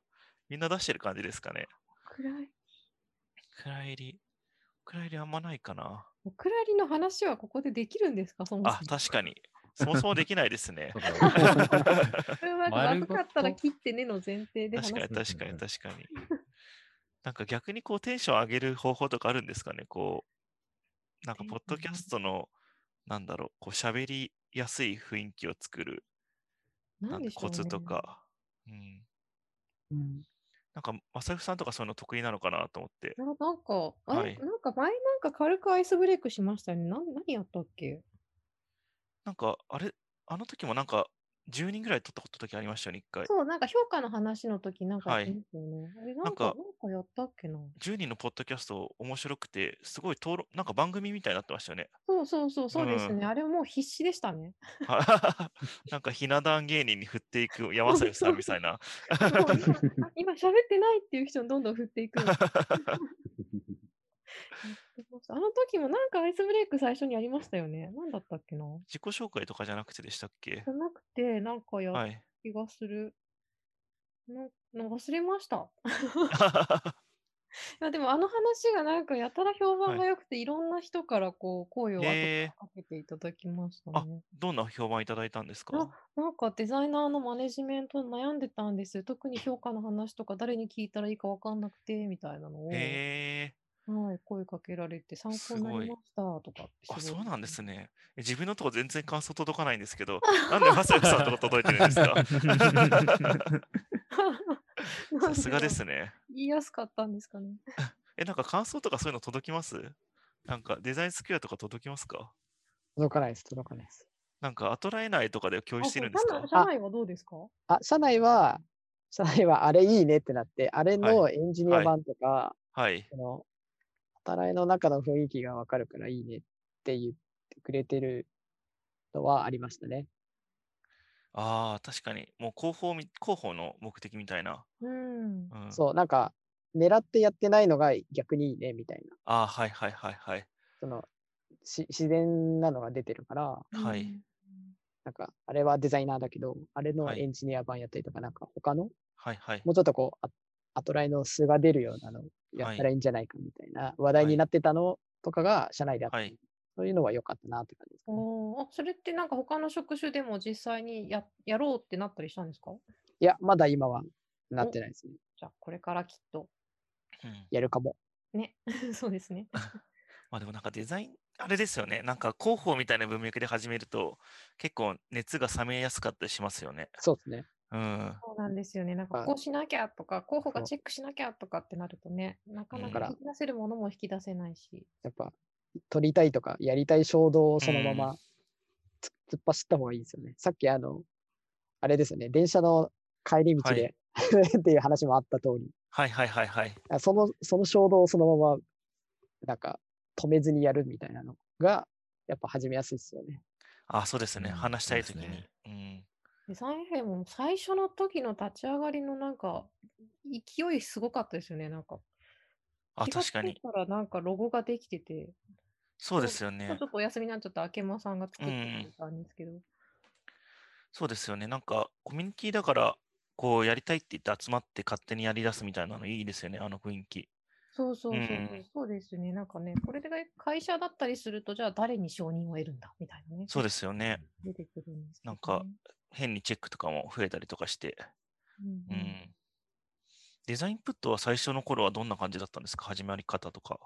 みんな出してる感じですかね？暗い。お蔵入り。お蔵入りあんまないかな。お蔵入りの話はここでできるんですか？そもそもあ、。確かに。そもそもできないですね。そ [LAUGHS] れはなんか丸悪かったら切ってねの前提で話確かにす。確かに確かに。なんか逆にこうテンション上げる方法とかあるんですかね？こう、なんかポッドキャストの、なんだろう、こう喋りやすい雰囲気を作る、ななんでしょうねんだコツとか。うん。うんなんか、まさふさんとかそういうの得意なのかなと思って。ななんか、あれ、はいなんか前なんか軽くアイスブレイクしましたよね。なん何やったっけ？なんか、あれ、あの時もなんか、10人ぐらい撮ったこと時ありましたよね、一回。そう、なんか評価の話の時なんかはいやってますよね。あれななんんか、なかんかやったっけな？10人のポッドキャスト面白くて、すごい討論、なんか番組みたいになってましたよね。そうそうそう、そうですうんね。あれもう必死でしたね。[LAUGHS] なんかひな壇芸人に振っていく山崎さんみたいな。そう今あ今喋ってないっていう人にどんどん振っていく。[LAUGHS] あの時もなんかアイスブレイク最初にやりましたよね。なんだったっけな自己紹介とかじゃなくてでしたっけ？じゃなくて、なんかやったはい。気がする。ななんか忘れました。[LAUGHS] いやでもあの話がなんかやたら評判が良くて、い、ろんな人からこう声を後かけていただきましたあね。どんな評判いただいたんですあかなんかデザイナーのマネジメント悩んでたんです。特に評価の話とか誰に聞いたらいいか分かんなくてみたいなのを、へえ。はい、声かけられて参考になりましたとかってあ、すごいそうなんですね。え自分のとこ全然感想届かないんですけど、[LAUGHS] なんでマサヨさんのとこ届いてるんですか？[LAUGHS] さすがですね。ね。[LAUGHS] 言いやすかったんですかね。え、なんか感想とかそういうの届きます？なんかデザインスクエアとか届きますか？届かないです、届かないです。なんかアトライ内とかで共有あしてるんですか？社内はどうですか？あ、社内は、社内はあれいいねってなって、あれのエンジニアはい版とか、はい。その、働いの中の雰囲気がわかるからいいねって言ってくれてるのはありましたね。ああ、確かに。もう広報み、広報の目的みたいな。うん。うん、そう、なんか、狙ってやってないのが逆にいいねみたいな。ああ、はいはいはいはい。その、し自然なのが出てるから、はいうん。なんか、あれはデザイナーだけど、あれのはいエンジニア版やったりとか、なんか他の、はいはい。もうちょっとこう、あアトライの素が出るようなのやったらいいんじゃないかみたいな話題になってたのとかが社内であったり、はいそういうのは良かったなって感じですかね。おそれってなんか他の職種でも実際にややろうってなったりしたんですか？いや、まだ今はなってないですね。じゃあこれからきっと。うん、やるかも。ね。[LAUGHS] そうですね。[LAUGHS] まあでもなんかデザイン、あれですよね。なんか広報みたいな文脈で始めると、結構熱が冷めやすかったりしますよね。そうですね。うん。そうなんですよね。なんかはいこうしなきゃとか、候補がチェックしなきゃとかってなるとね、なかなうんか引き出せるものも引き出せないし。やっぱ、取りたいとか、やりたい衝動をそのまうんまつ突っ走った方がいいですよね。さっきあの、あれですよね、電車の帰り道はいで、[LAUGHS] っていう話もあった通り、はいはいはいはい。あその、その衝動をそのまま、なんか、止めずにやるみたいなのが、やっぱ始めやすいですよね。あ、そうですね。うん話したいときにね。うん。デザインも最初の時の立ち上がりのなんか、勢いすごかったですよね。なんか。あ、確かにらなんかロゴができてて、そうですよねちょっ。とお休みになっちゃった明間さんが作ってたんですけど。そうですよね。なんか、コミュニティだから、こう、やりたいって言って集まって勝手にやり出すみたいなのいいですよね。あの雰囲気。そうそうそう、うんそうですね。なんかね、これで会社だったりすると、じゃあ誰に承認を得るんだみたいなね。そうですよね。出てくるんですね。なんか変にチェックとかも増えたりとかして。うん、ううんん。デザインプットは最初の頃はどんな感じだったんですか？始まり方とか。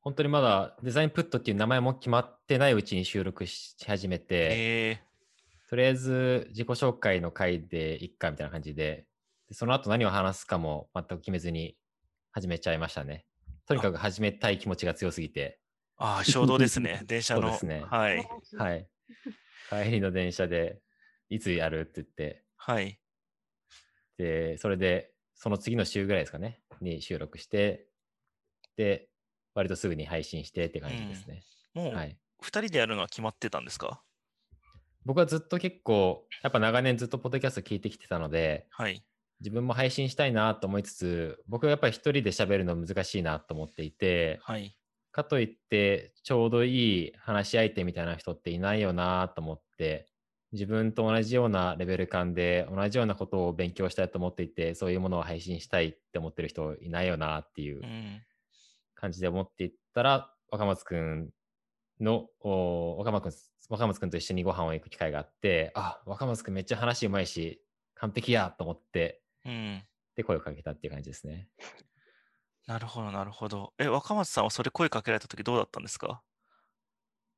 本当にまだデザインプットっていう名前も決まってないうちに収録し始めて、えとりあえず自己紹介の回でいっかみたいな感じで、でその後何を話すかも全く決めずに始めちゃいましたね。とにかく始めたい気持ちが強すぎて、ー、ああ、衝動ですね。[LAUGHS] 電車の。そうですねはい。はい。帰りの電車で、いつやる？って言って、はい。で、それで、その次の週ぐらいですかね、に収録して、で、割とすぐに配信してって感じですね。もう、はい。二人でやるのは決まってたんですか？僕はずっと結構、やっぱ長年ずっとポッドキャスト聞いてきてたので、はい。自分も配信したいなと思いつつ、僕はやっぱり一人で喋るの難しいなと思っていて、はい。かといって、ちょうどいい話し相手みたいな人っていないよなと思って、自分と同じようなレベル感で、同じようなことを勉強したいと思っていて、そういうものを配信したいって思ってる人いないよなっていううん。感じで思っていったら、若松くんの、お若松くん若松くんと一緒にご飯を行く機会があって、あ、若松くんめっちゃ話うまいし、完璧やと思って、うん。で、声をかけたっていう感じですね。[LAUGHS] なるほど、なるほど。え、若松さんはそれ声かけられた時どうだったんですか？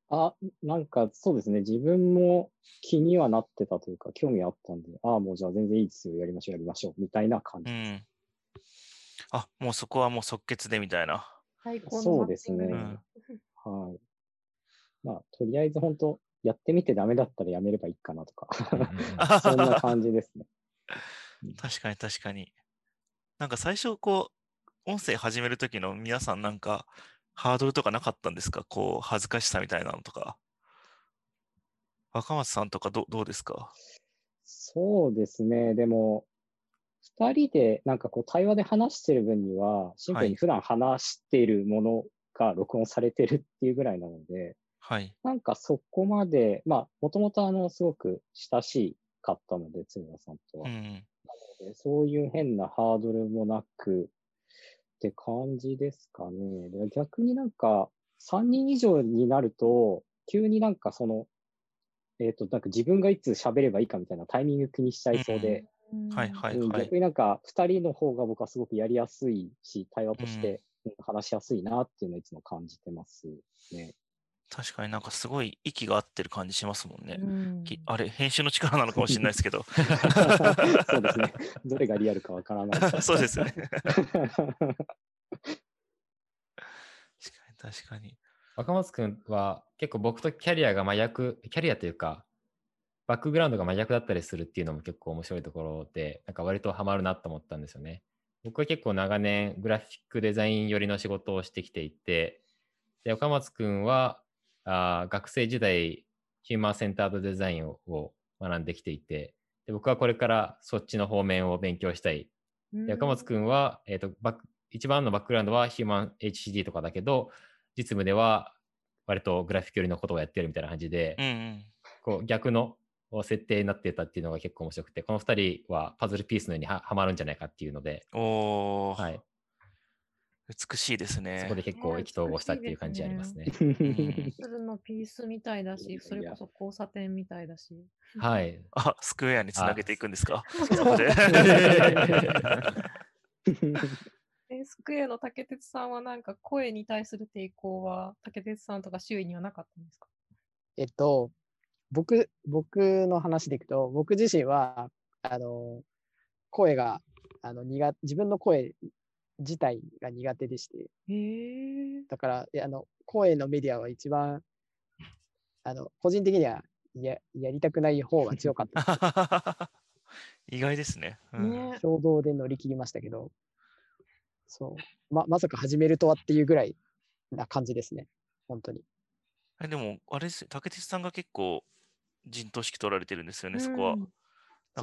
あ、なんかそうですね。自分も気にはなってたというか、興味あったんで、ああ、もうじゃあ全然いいですよ。やりましょう、やりましょう。みたいな感じ。うん。あ、もうそこはもう即決でみたいな。そうですね。チングですはい。まあ、とりあえず本当、やってみてダメだったらやめればいいかなとか、[LAUGHS] そんな感じですね。確かに確かに。なんか最初こう、音声始める時の皆さんなんか、ハードルとかなかったんですか？こう、恥ずかしさみたいなのとか。若松さんとかどどうですか？そうですね。でも、二人でなんかこう対話で話してる分には、シンプルはいに普段話しているものが録音されてるっていうぐらいなので、はい。なんかそこまで、まあ、もともとあの、すごく親しかったので、鶴田さんとは。うん。でそういう変なハードルもなくって感じですかね。で逆になんか3人以上になると、急になんかその、えっ、と、なんか自分がいつ喋ればいいかみたいなタイミング気にしちゃいそうで、うんはいはいうんはい逆。になんか2人の方が僕はすごくやりやすいし、対話としてうん話しやすいなっていうのをいつも感じてますね。確かになんかすごい息が合ってる感じしますもんね。うんきあれ、編集の力なのかもしれないですけど。[LAUGHS] そうですね。どれがリアルかわからない。[LAUGHS] そうですね。[LAUGHS] 確かに、確かに。若松くんは結構僕とキャリアが真逆、キャリアというか、バックグラウンドが真逆だったりするっていうのも結構面白いところで、なんか割とハマるなと思ったんですよね。僕は結構長年グラフィックデザイン寄りの仕事をしてきていて、で若松くんはあ学生時代ヒューマンセンタードデザインをを学んできていてで、僕はこれからそっちの方面を勉強したい。で若松くんは、えーとバック、一番のバックグラウンドはヒューマン HCD とかだけど、実務では割とグラフィック寄りのことをやってるみたいな感じで、うんうん。こう逆の設定になってたっていうのが結構面白くて、この2人はパズルピースのようにははまるんじゃないかっていうので、はい、美しいですね。そこで結構意気投合したっていう感じありますね。うんそれのピースみたいだし、それこそ交差点みたいだし。はい。[LAUGHS] あ、スクエアにつなげていくんですか？そこで。[LAUGHS] えスクエアの竹鉄さんはなんか声に対する抵抗は竹鉄さんとか周囲にはなかったんですか？えっと、僕、僕の話でいくと、僕自身は、あの、声が、あの、苦自分の声自体が苦手でして。だから、えあの、声のメディアは一番、あの、個人的にはややりたくない方が強かった。[LAUGHS] 意外ですね。うんね衝動で乗り切りましたけど、そう。ま、まさか始めるとはっていうぐらいな感じですね。本当に。えでも、あれですよ竹鉄さんが結構陣頭指揮取られてるんですよね、そこは。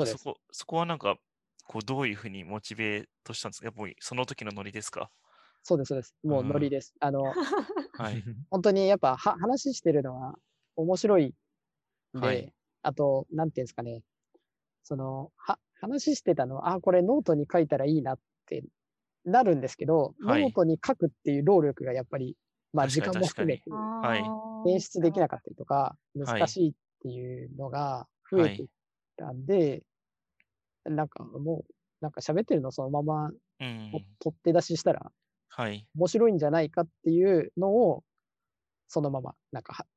そこ、そこはなんか、こう、どういうふうにモチベートしたんですか？やっぱりその時のノリですか？そうです、そうです。もううんノリです。あの、[LAUGHS] はい。本当にやっぱは話してるのは面白いんで、はい。あと、なんていうんですかね、その、は、話してたのは、あ、これノートに書いたらいいなってなるんですけど、はい。ノートに書くっていう労力がやっぱり、まあ時間も含めて演出できなかったりとか、はい。難しいっていうのが増えていったんで、なんかもう、なんか喋ってるのそのままうんと。取って出ししたらはい。面白いんじゃないかっていうのを、そのまま、なんかは、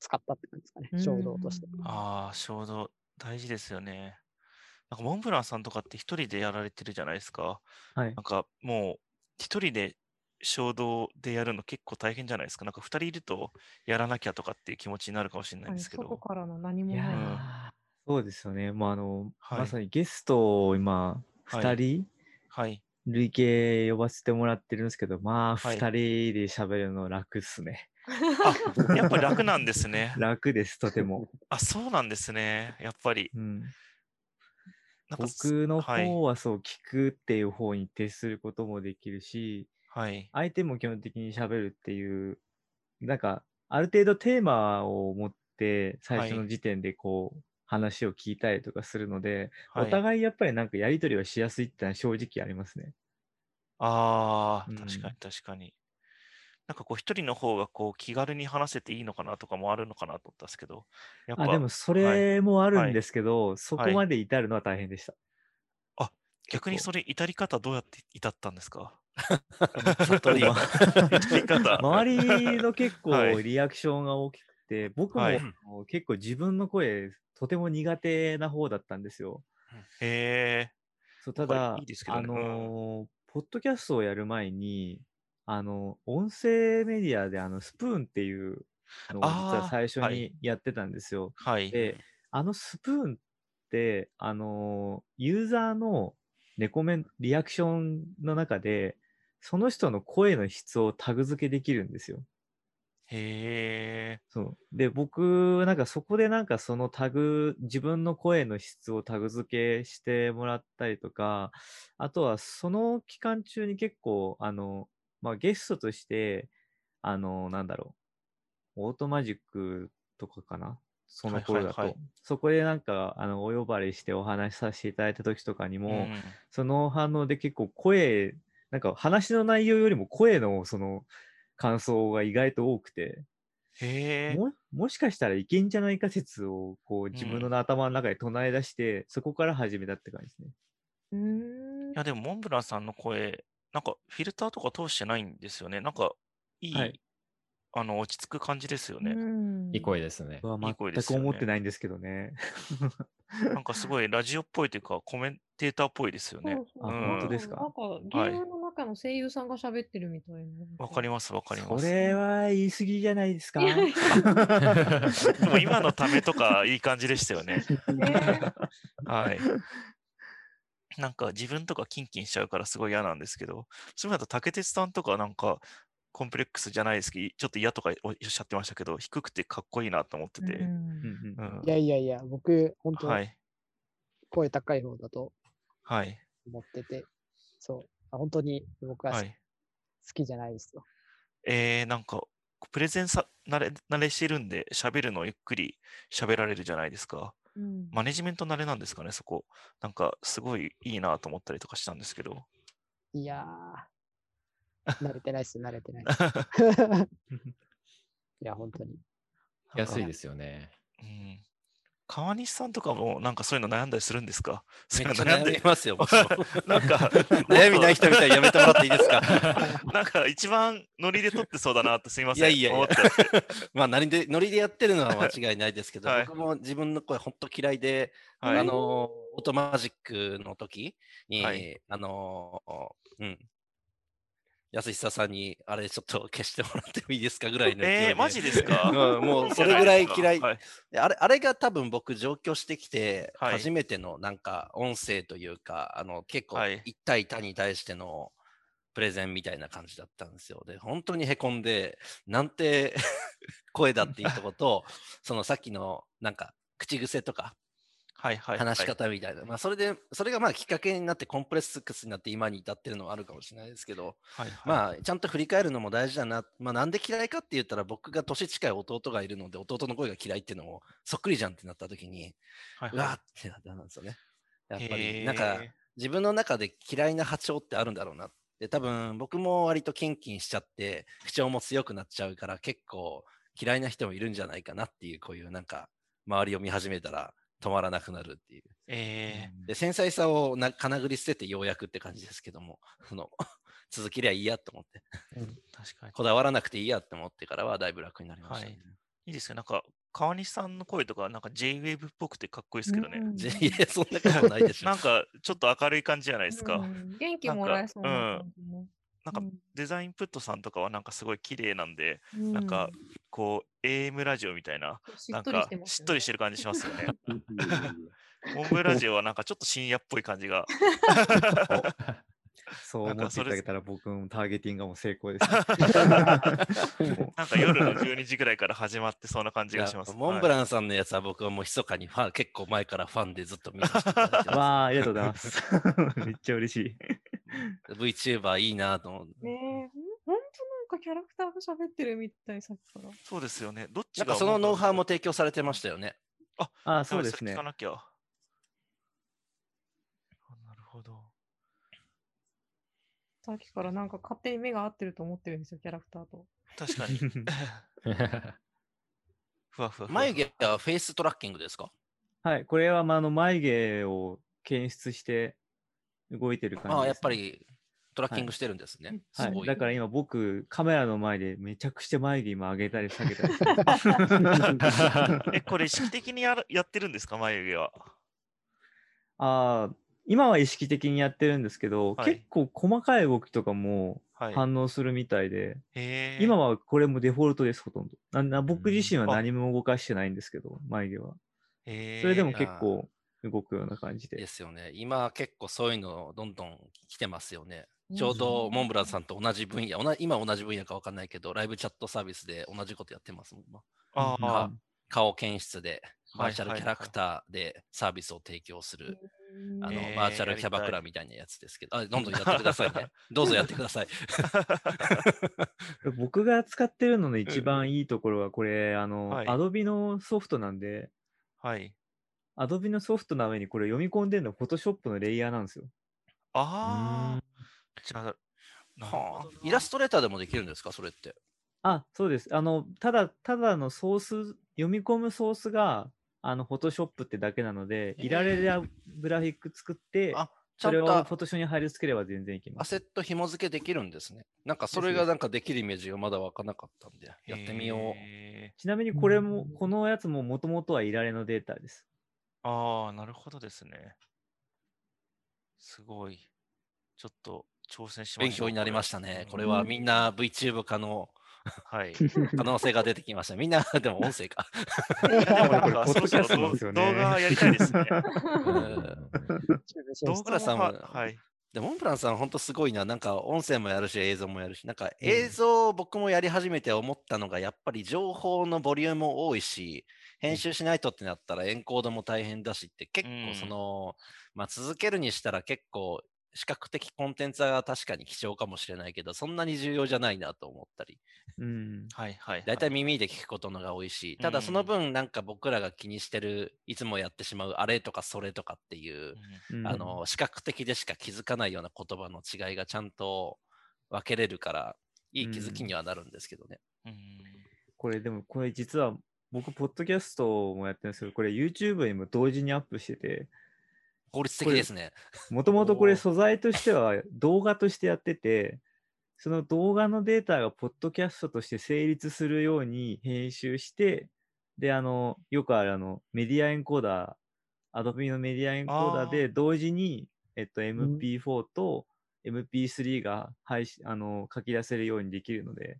使ったって感じですかね、衝動として。うんああ、衝動、大事ですよね。なんか、モンブランさんとかって一人でやられてるじゃないですか。はいなんか、もう、一人で衝動でやるの結構大変じゃないですか。なんか、二人いるとやらなきゃとかっていう気持ちになるかもしれないんですけ外ど。からの何もない。ーそうですよね。もうあの、はいまさにゲストを今、はい2人、はい。累計呼ばせてもらってるんですけど、まあ、はい2人で喋るの楽っすね。あ、やっぱり楽なんですね。[LAUGHS] 楽です、とても。あ、そうなんですね。やっぱり。うん、なんかす僕のはい方はそう、聞くっていう方に徹することもできるし、はい。相手も基本的に喋るっていう、なんか、ある程度テーマを持って、最初はいの時点でこう、話を聞いたりとかするので、はい、お互いやっぱりなんかやりとりはしやすいってのは正直ありますね。ああ、うん確かに確かに。なんかこう一人の方がこう気軽に話せていいのかなとかもあるのかなと思ったんですけど。やっぱあ、でもそはいれもあるはいんですけど、そこまで至るのは大変でした。逆にそれ至り方どうやって至ったんですか？[LAUGHS] ちょっと今。[LAUGHS] 周りの結はい構リアクションが大きくて、僕も、結構自分の声とても苦手な方だったんですよ。へえ。そうただ、いいですけどあねのーポッドキャストをやる前に、あの、音声メディアであのスプーンっていうのを実は最初はいにやってたんですよ。はい。で、あのスプーンって、あのーユーザーのレコメン、リアクションの中で、その人の声の質をタグ付けできるんですよ。へえ。そう。で、僕、なんかそこでなんかそのタグ、自分の声の質をタグ付けしてもらったりとか、あとはその期間中に結構、あの、まあ、ゲストとして、あの、なんだろう、オートマジックとかかな？その頃だと。はいはいはいそこでなんか、あの、お呼ばれしてお話しさせていただいた時とかにも、うんその反応で結構声、なんか話の内容よりも声のその感想が意外と多くて、へえ。ももしかしたらいけんじゃないか説をこう自分うんの頭の中で唱え出して、そこから始めたって感じですね。うーんいや、でも、モンブランさんの声、なんかフィルターとか通してないんですよね。なんか、いい、はいあの、落ち着く感じですよね。うんいい声ですね。僕はいい声で全く思ってないんですけどね。なんかすごいラジオっぽいというか、コメンテーターっぽいですよね。本当ですか？なんかゲームの中の声優さんが喋ってるみたいな。わかりまます、わかりそます。れは言い過ぎじゃないですか [LAUGHS] でも今のためとかいい感じでしたよね。はい。なんか自分とかキンキンしちゃうからすごい嫌なんですけど、そういう意味だと竹鉄さんとかなんかコンプレックスじゃないですけど、ちょっと嫌とかおっしゃってましたけど、低くてかっこいいなと思ってて。いやいやいや、僕、本当、はい。声高い方だとはい。思ってて、そう、あ本当に僕は好はい。きじゃないですよ。えー、なんか、プレゼンさ慣れ慣れしてるんで、喋るのゆっくり喋られるじゃないですか。うんマネジメント慣れなんですかね、そこ。なんか、すごいいいなと思ったりとかしたんですけど。いやー、[LAUGHS] 慣れてないっす、慣れてないっす。[LAUGHS] いや、本当に。安いですよね。うん。川西さんとかも、なんかそういうの悩んだりするんですか？[LAUGHS] 悩みますよ。[LAUGHS] なんか、悩みない人みたいにやめてもらっていいですか？[LAUGHS] なんか一番ノリで撮ってそうだなってすいません。いやいやまあ、ノリで、ノリでやってるのは間違いないですけど、はい僕も自分の声本当嫌いで、はいあの、オートマジックの時に、はいあの、うん。安久さんに、あれちょっと消してもらってもいいですかぐらいの勢いで。えー、マジですか？[LAUGHS] うん、もうそれぐらい嫌い。はい。であれあれが多分僕上京してきて、はい初めてのなんか音声というか、あの結構はい一対他に対してのプレゼンみたいな感じだったんですよ。で、本当にへこんで、なんて [LAUGHS] 声だっていうとこと、そのさっきのなんか口癖とかはいはい。話し方みたいな、まあそれで、それがまあきっかけになってコンプレックスになって今に至ってるのはあるかもしれないですけど、はい。はい、まあ、ちゃんと振り返るのも大事だな。まあ、なんで嫌いかって言ったら、僕が年近い弟がいるので、弟の声が嫌いっていうのも、そっくりじゃんってなった時に、はい、うわーってなったんですよね。やっぱへり、ーなんか、自分の中で嫌いな波長ってあるんだろうな。で、多分、僕も割とキンキンしちゃって、口調も強くなっちゃうから、結構嫌いな人もいるんじゃないかなっていう、こういうなんか、周りを見始めたら止まらなくなるっていう。えで、繊細さをなかなぐり捨ててようやくって感じですけども、[LAUGHS] その、続けりゃいいやと思って。ー、確かに。こだわらなくていいやって思ってからはだいぶ楽になりました、ねいいですよ。なんか、川西さんの声とか、なんか J-Wave っぽくてかっこいいですけどね。うんぜ [LAUGHS] いや、そんなことないでしょ。[LAUGHS] なんか、ちょっと明るい感じじゃないですか。うん元気もらえそうな感じね。なんかうデザインプットさんとかはなんかすごい綺麗なんで、んなんかこう AM ラジオみたいな、なんかしっとりしてる感じしますよね。[LAUGHS] モンブラジオはなんかちょっと深夜っぽい感じが。そう思っていただけたら僕もターゲティングがもう成功です。[LAUGHS] なんか夜の12時ぐらいから始まってそうな感じがします。モンブン、ランさんのやつは僕はもう密かにファン、結構前からファンでずっと見てま [LAUGHS] わあ、ありがとうございます。めっちゃ嬉しい。す。VTuber いいなと思って。ねかキャラクターが喋ってるみたい、さっきから。そうですよね。どっちがなんかそのノウハウも提供されてましたよね。ああ、そうですね聞か。なきゃ。あなるほど。さっきからなんか勝手に目が合ってると思ってるんですよ、キャラクターと。確かに。[LAUGHS] ふわふわ。眉毛はフェイストラッキングですか？はい、これはまああの眉毛を検出して動いてる感じです、ああ、やっぱ。りトラッキングしてるんですね。はい、すごい。だから今僕カメラの前でめちゃくちゃ眉毛今上げたり下げたりえ、これ意識的にやるやってるんですか、眉毛は。ああ、今は意識的にやってるんですけど、はい結構細かい動きとかもはい。反応するみたいで、へー今はこれもデフォルトです、ほとんど。なな僕自身はあ何も動かしてないんですけど、眉毛は。それでも結構動くような感じでで。すよね。今結構そういうのどんどん来てますよね。うんちょうどモンブランさんと同じ分野、同じ今同じ分野か分かんないけど、ライブチャットサービスで同じことやってますもん。今あ顔検出で、はいバーチャルキャラクターでサービスを提供する、あのへーバーチャルキャバクラみたいなやつですけど、あどんどんやってくださいね。[LAUGHS] どうぞやってください。[LAUGHS] 僕が使ってるのの一番いいところは、これ、あの、はい Adobe のソフトなんで、はい。Adobe のソフトの上にこれ読み込んでるの Photoshop のレイヤーなんですよ。ああ、はあイラストレーターでもできるんですか、それって。あ、そうです。あの、ただ、ただのソース、読み込むソースが、あの、Photoshop ってだけなので、いられるグラフィック作って、あそれをと Photoshop に貼り付ければ全然いきます。アセット紐付けできるんですね。なんかそれがなんかできるイメージがまだ湧かなかったんで、やってみよう。へちなみにこれも、このやつももともとはいられのデータです。ああ、なるほどですね。すごい。ちょっと挑戦しまし。勉強になりましたね。これうんはみんな VTuber 化のはい。可能性が出てきました。みんな、でも音声か。そろそろ動画やりたいですね。動さんは、はい。で、モンブランさん、本当すごいな。なんか音声もやるし、映像もやるし、なんかうん映像、僕もやり始めて思ったのが、やっぱり情報のボリュームも多いし、編集しないとってなったらエンコードも大変だしって、結構その、まあ続けるにしたら結構、視覚的コンテンツは確かに貴重かもしれないけど、そんなに重要じゃないなと思ったり、うん。はいはい。だいたい耳で聞くことのが多いし、ただそのうん分、なんか僕らが気にしてる、いつもやってしまうあれとかそれとかっていう、うんうんあの視覚的でしか気づかないような言葉の違いがちゃんと分けれるから、いい気づきにはなるんですけどね。うんこれでも、これ実は僕、ポッドキャストもやってるんですけど、これ YouTube にも同時にアップしてて、効率的ですね。もともとこれ素材としては動画としてやってて、その動画のデータがポッドキャストとして成立するように編集して、で、あの、よくあるあの、メディアエンコーダー、アドビのメディアエンコーダーあで同時に、えっと、MP4 と MP3 が配信、あの、書き出せるようにできるので、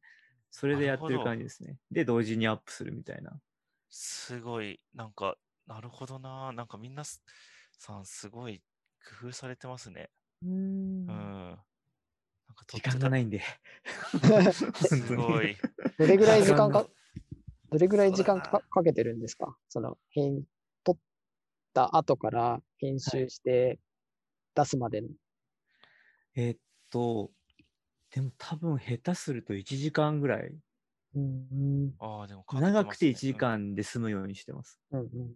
それでやってる感じですね。で、同時にアップするみたいな。すごい、なんか、なるほどな。なんかみんなすさん、すごい工夫されてますね。うんうん。なんかと時間がないんで。すごい。どれぐらい時間かどれぐらい時間かかけてるんですか？その、編、撮った後から編集して出すまでの。えっと、でも多分下手すると1時間ぐらい。うん。ああ、でもかけて長くて1ますね時間で済むようにしてます。うんうん。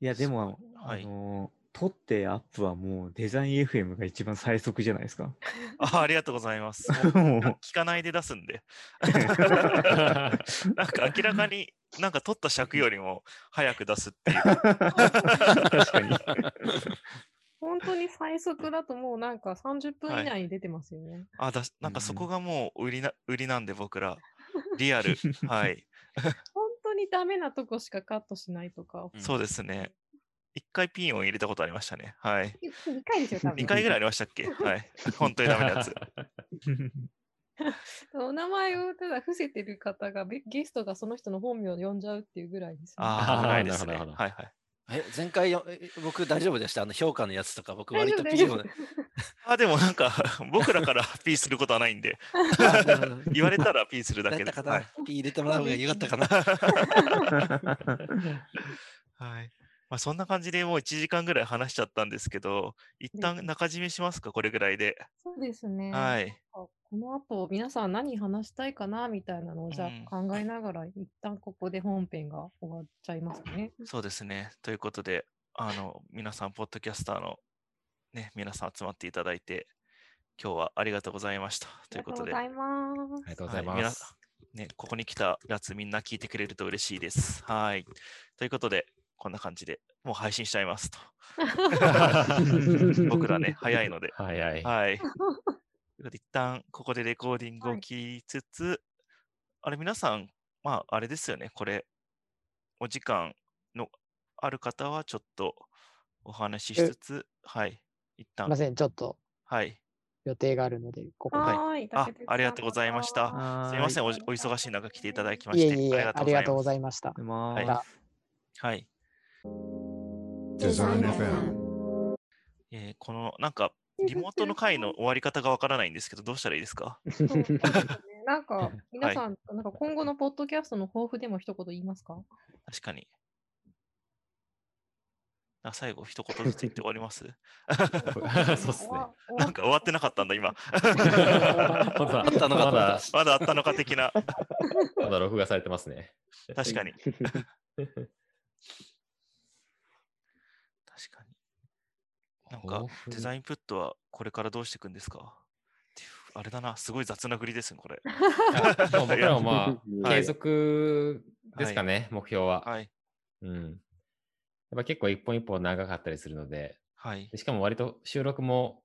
いや、でも、はいあのー撮ってアップはもうデザイン FM が一番最速じゃないですか。[LAUGHS] あありがとうございます。[LAUGHS] 聞かないで出すんで。[LAUGHS] なんか明らかになんか取った尺よりも早く出すっていう。確かに。本当に最速だともうなんか30分以内に出てますよね。あだなんかそうんこがもう売りな売りなんで僕ら。リアル。はい。にダメなとこしかカットしないとか。うんそうですね。一回ピンを入れたことありましたね。はい。[LAUGHS] 2回ですよ、多分。二回ぐらいありましたっけ？[LAUGHS] はい。本当にダメなやつ。[LAUGHS] お名前をただ伏せてる方がべゲストがその人の本名を呼んじゃうっていうぐらいです、ね。ああ、あないですね。なるほどはいはい。え、前回僕大丈夫でした？あの評価のやつとか、僕割と大 P を丈夫大丈 [LAUGHS] あ、でもなんか [LAUGHS] 僕らからピーすることはないんで、言われたらピーするだけで。はい。P 入れてもらう方がよかったかな。はい。まあ、そんな感じでもう1時間ぐらい話しちゃったんですけど、一旦中締めしますか、これぐらいで。そうですね。はい。あこの後皆さん何話したいかなみたいなのをじゃうんあ考えながら、一旦ここで本編が終わっちゃいますね。[LAUGHS] そうですね。ということで、あの、皆さん、ポッドキャスターのね、皆さん集まっていただいて、今日はありがとうございました。ということで、ありがとうございます。ありがとうござい。ね、ここに来たやつみんな聞いてくれると嬉しいです。はい。ということで、こんな感じでもう配信しちゃいますと。[LAUGHS] 僕らね、早いので。早い。はい。ということで、一旦ここでレコーディングをはい聞きつつ、あれ、皆さん、まあ、あれですよね、これ、お時間のある方はちょっとお話ししえつつ、はい、一旦すいま、せん、ちょっとはい。予定があるので、ここで。はいはーい。あありがとうございましたすいませんお、忙しい中来ていただきまして、いえいえいえ、ありがとうございいました。でまはいあ、はい。Design FM. えーこの、なんか、リモートの回の終わり方がわからないんですけど、どうしたらいいですか？そうですねなんか、[LAUGHS] 皆さん、なんか今後のポッドキャストの抱負でも一言言いますか？確かに。あ最後、一言ずつ言って終わります？[LAUGHS] そうっすね。なんか終わってなかったんだ、今。あったのかまだ、まだあったのか的な。まだ録画されてますね。確かに。確かに。なんかデザインプットはこれからどうしていくんですか？あれだな、すごい雑な振りですね、これ。まあ僕らもまあ、はい継続ですかね、目標は。はい。うん。やっぱ結構一本一本長かったりするので、はいで。しかも割と収録も、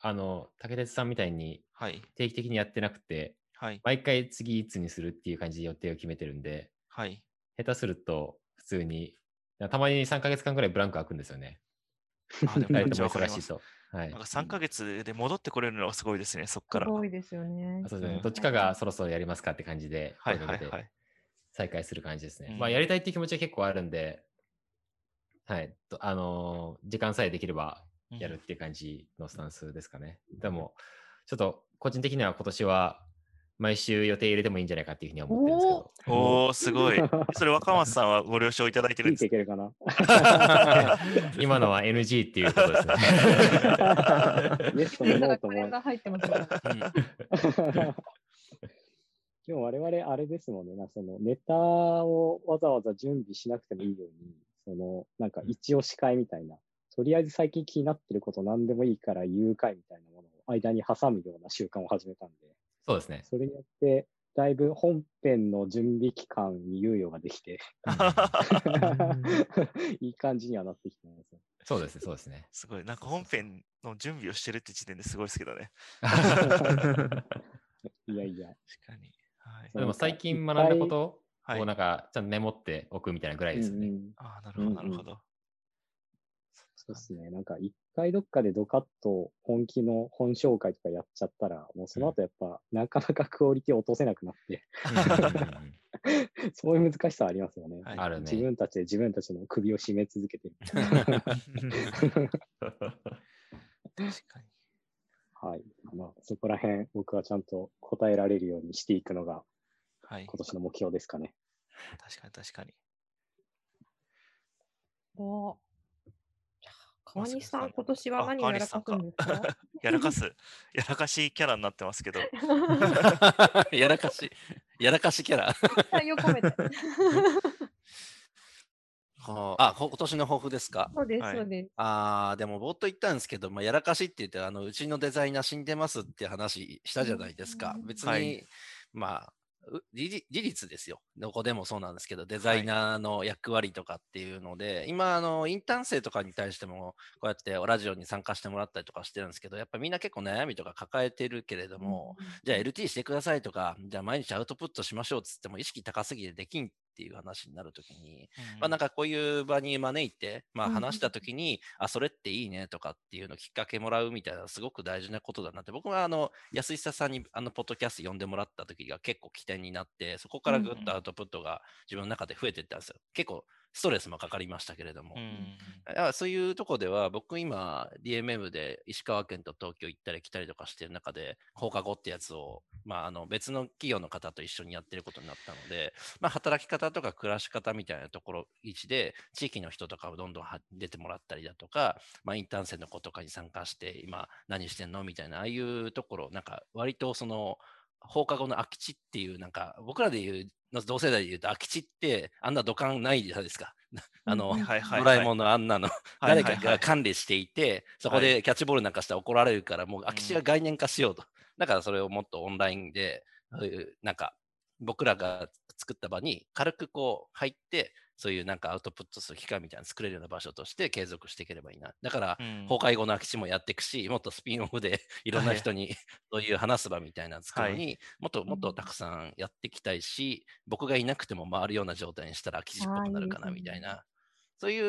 あの、竹鉄さんみたいにはい。定期的にやってなくて、はい。毎回次いつにするっていう感じで予定を決めてるんで、はい。下手すると普通にやたまに3ヶ月間ぐらいブランク空くんですよね。あでもめっ。忙しいと。はいなんか。3ヶ月で戻ってこれるのがすごいですね、そっから。すごいですよねあ。そうですね。うんどっちかがそろそろやりますかって感じで、はいはいはい。再開する感じですね。うんまあ、やりたいっていう気持ちは結構あるんで、はい。とあのー時間さえできればうんやるっていう感じのスタンスですかね。でも、ちょっと個人的には今年は毎週予定入れてもいいんじゃないかっていうふうには思ってるんですけど。おー、すごい。[LAUGHS] それ若松さんはご了承いただいてるんですていけるかな [LAUGHS] 今のは NG っていうことですね。ゲストのノートも入ってますね。でも我々あれですもんね、なそのネタをわざわざ準備しなくてもいいように、そのなんか一応司会みたいな、とりあえず最近気になってること何でもいいから言う会みたいなものを間に挟むような習慣を始めたんで、そうですね。それによってだいぶ本編の準備期間に猶予ができて、[LAUGHS] いい感じにはなってきてますよ。そうですね、そうですね。すごい。なんか本編の準備をしてるって時点ですごいですけどね。[LAUGHS] いやいや。確かに。はい。でも最近学んだことはいをなんかちゃんとメモっておくみたいなぐらいですよね。うんうんああ、なるほど、なるほど。そうですね。なんか一回どっかでドカッと本気の本紹介とかやっちゃったら、もうその後やっぱなかなかクオリティ落とせなくなって、そういう難しさありますよね。はいあるね自分たちで自分たちの首を絞め続けてる。確かに。はい。まあ、そこら辺僕はちゃんと答えられるようにしていくのがはい。今年の目標ですかね。確かに、確かに。お川西さん、今年はあ何をやらかすんですか？[LAUGHS] やらかす、やらかしキャラになってますけど、[LAUGHS] やらかし、やらかしキャラ。あ、[LAUGHS] あ今年の抱負ですか？そうです、はい。そうです。ああ、でも冒頭言ったんですけど、まあ、やらかしって言って、あの、うちのデザイナー死んでますって話したじゃないですか。う。ん。別に、はい。まあ、う事実ですよ。どこでもそうなんですけど、デザイナーの役割とかっていうので、今、あの、インターン生とかに対しても、こうやってラジオに参加してもらったりとかしてるんですけど、やっぱみんな結構悩みとか抱えてるけれども、じゃあ LT してくださいとか、じゃあ毎日アウトプットしましょうっつっても意識高すぎてできんっていう話になるときに、まあ、なんかこういう場に招いて、まあ、うん話したときに、あ、それっていいねとかっていうのをきっかけもらうみたいな、すごく大事なことだなって、僕はあの安久さんにあのポッドキャスト呼んでもらった時が結構起点になって、そこからぐっとアウトプットが自分の中で増えていったんですよ。結構ストレスもかかりましたけれども。うんそういうとこでは、僕今、DMM で石川県と東京行ったり来たりとかしてる中で、放課後ってやつを、まあ、あの別の企業の方と一緒にやってることになったので、まあ、働き方とか暮らし方みたいなところ、位置で、地域の人とかをどんどんは出てもらったりだとか、まあ、インターン生の子とかに参加して、今何してんの？みたいな、ああいうところ、なんか割とその、放課後の空き地っていう、なんか僕らで言う、同世代で言うと空き地ってあんな土管ないじゃないですか。[LAUGHS] あの、ドラえもんのあんなの、誰かが管理していて、そこでキャッチボールなんかしたら怒られるから、もう空き地が概念化しようと。だからそれをもっとオンラインで、なんか僕らが作った場に軽くこう入って、そういうなんかアウトプットする機会みたいなの作れるような場所として継続していければいいな。だから、うん。崩壊後の空き地もやっていくし、もっとスピンオフで [LAUGHS] いろんな人に [LAUGHS] そういう話す場みたいなの作るのに、もっともっとたくさんやっていきたいし、僕がいなくても回るような状態にしたら空き地っぽくなるかなみたいな。そうい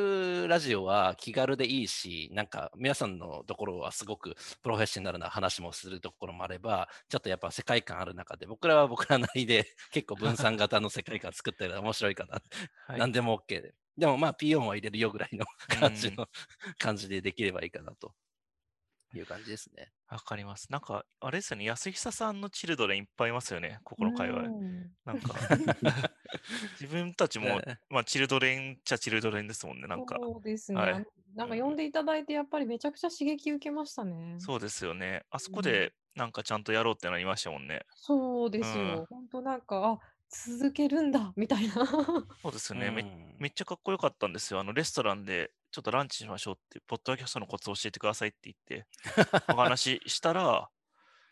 うラジオは気軽でいいし、なんか皆さんのところはすごくプロフェッショナルな話もするところもあれば、ちょっとやっぱ世界観ある中で、僕らは僕らなりで [LAUGHS] 結構分散型の世界観作ったら面白いかな。はい何でも OK で。でもまあ P4 は入れるよぐらいの [LAUGHS] 感じの、感じでできればいいかなという感じですね。[LAUGHS] わかります。なんか、あれですよね、安久さんのチルドレンいっぱいいますよね、ここの界隈。うんなんか、[LAUGHS] 自分たちも、ねまあ、チルドレンっちゃチルドレンですもんね、なんか。そうですね。はいなんか呼んでいただいて、やっぱりめちゃくちゃ刺激受けましたね。そうですよね。あそこうんで、なんかちゃんとやろうってなりましたもんね。そうですよ。本当なんか、あ続けるんだみたいな。そうですよね。めうんめっちゃかっこよかったんですよ。あのレストランでちょっとランチしましょうって、ポッドキャストのコツ教えてくださいって言って、お [LAUGHS] 話ししたら、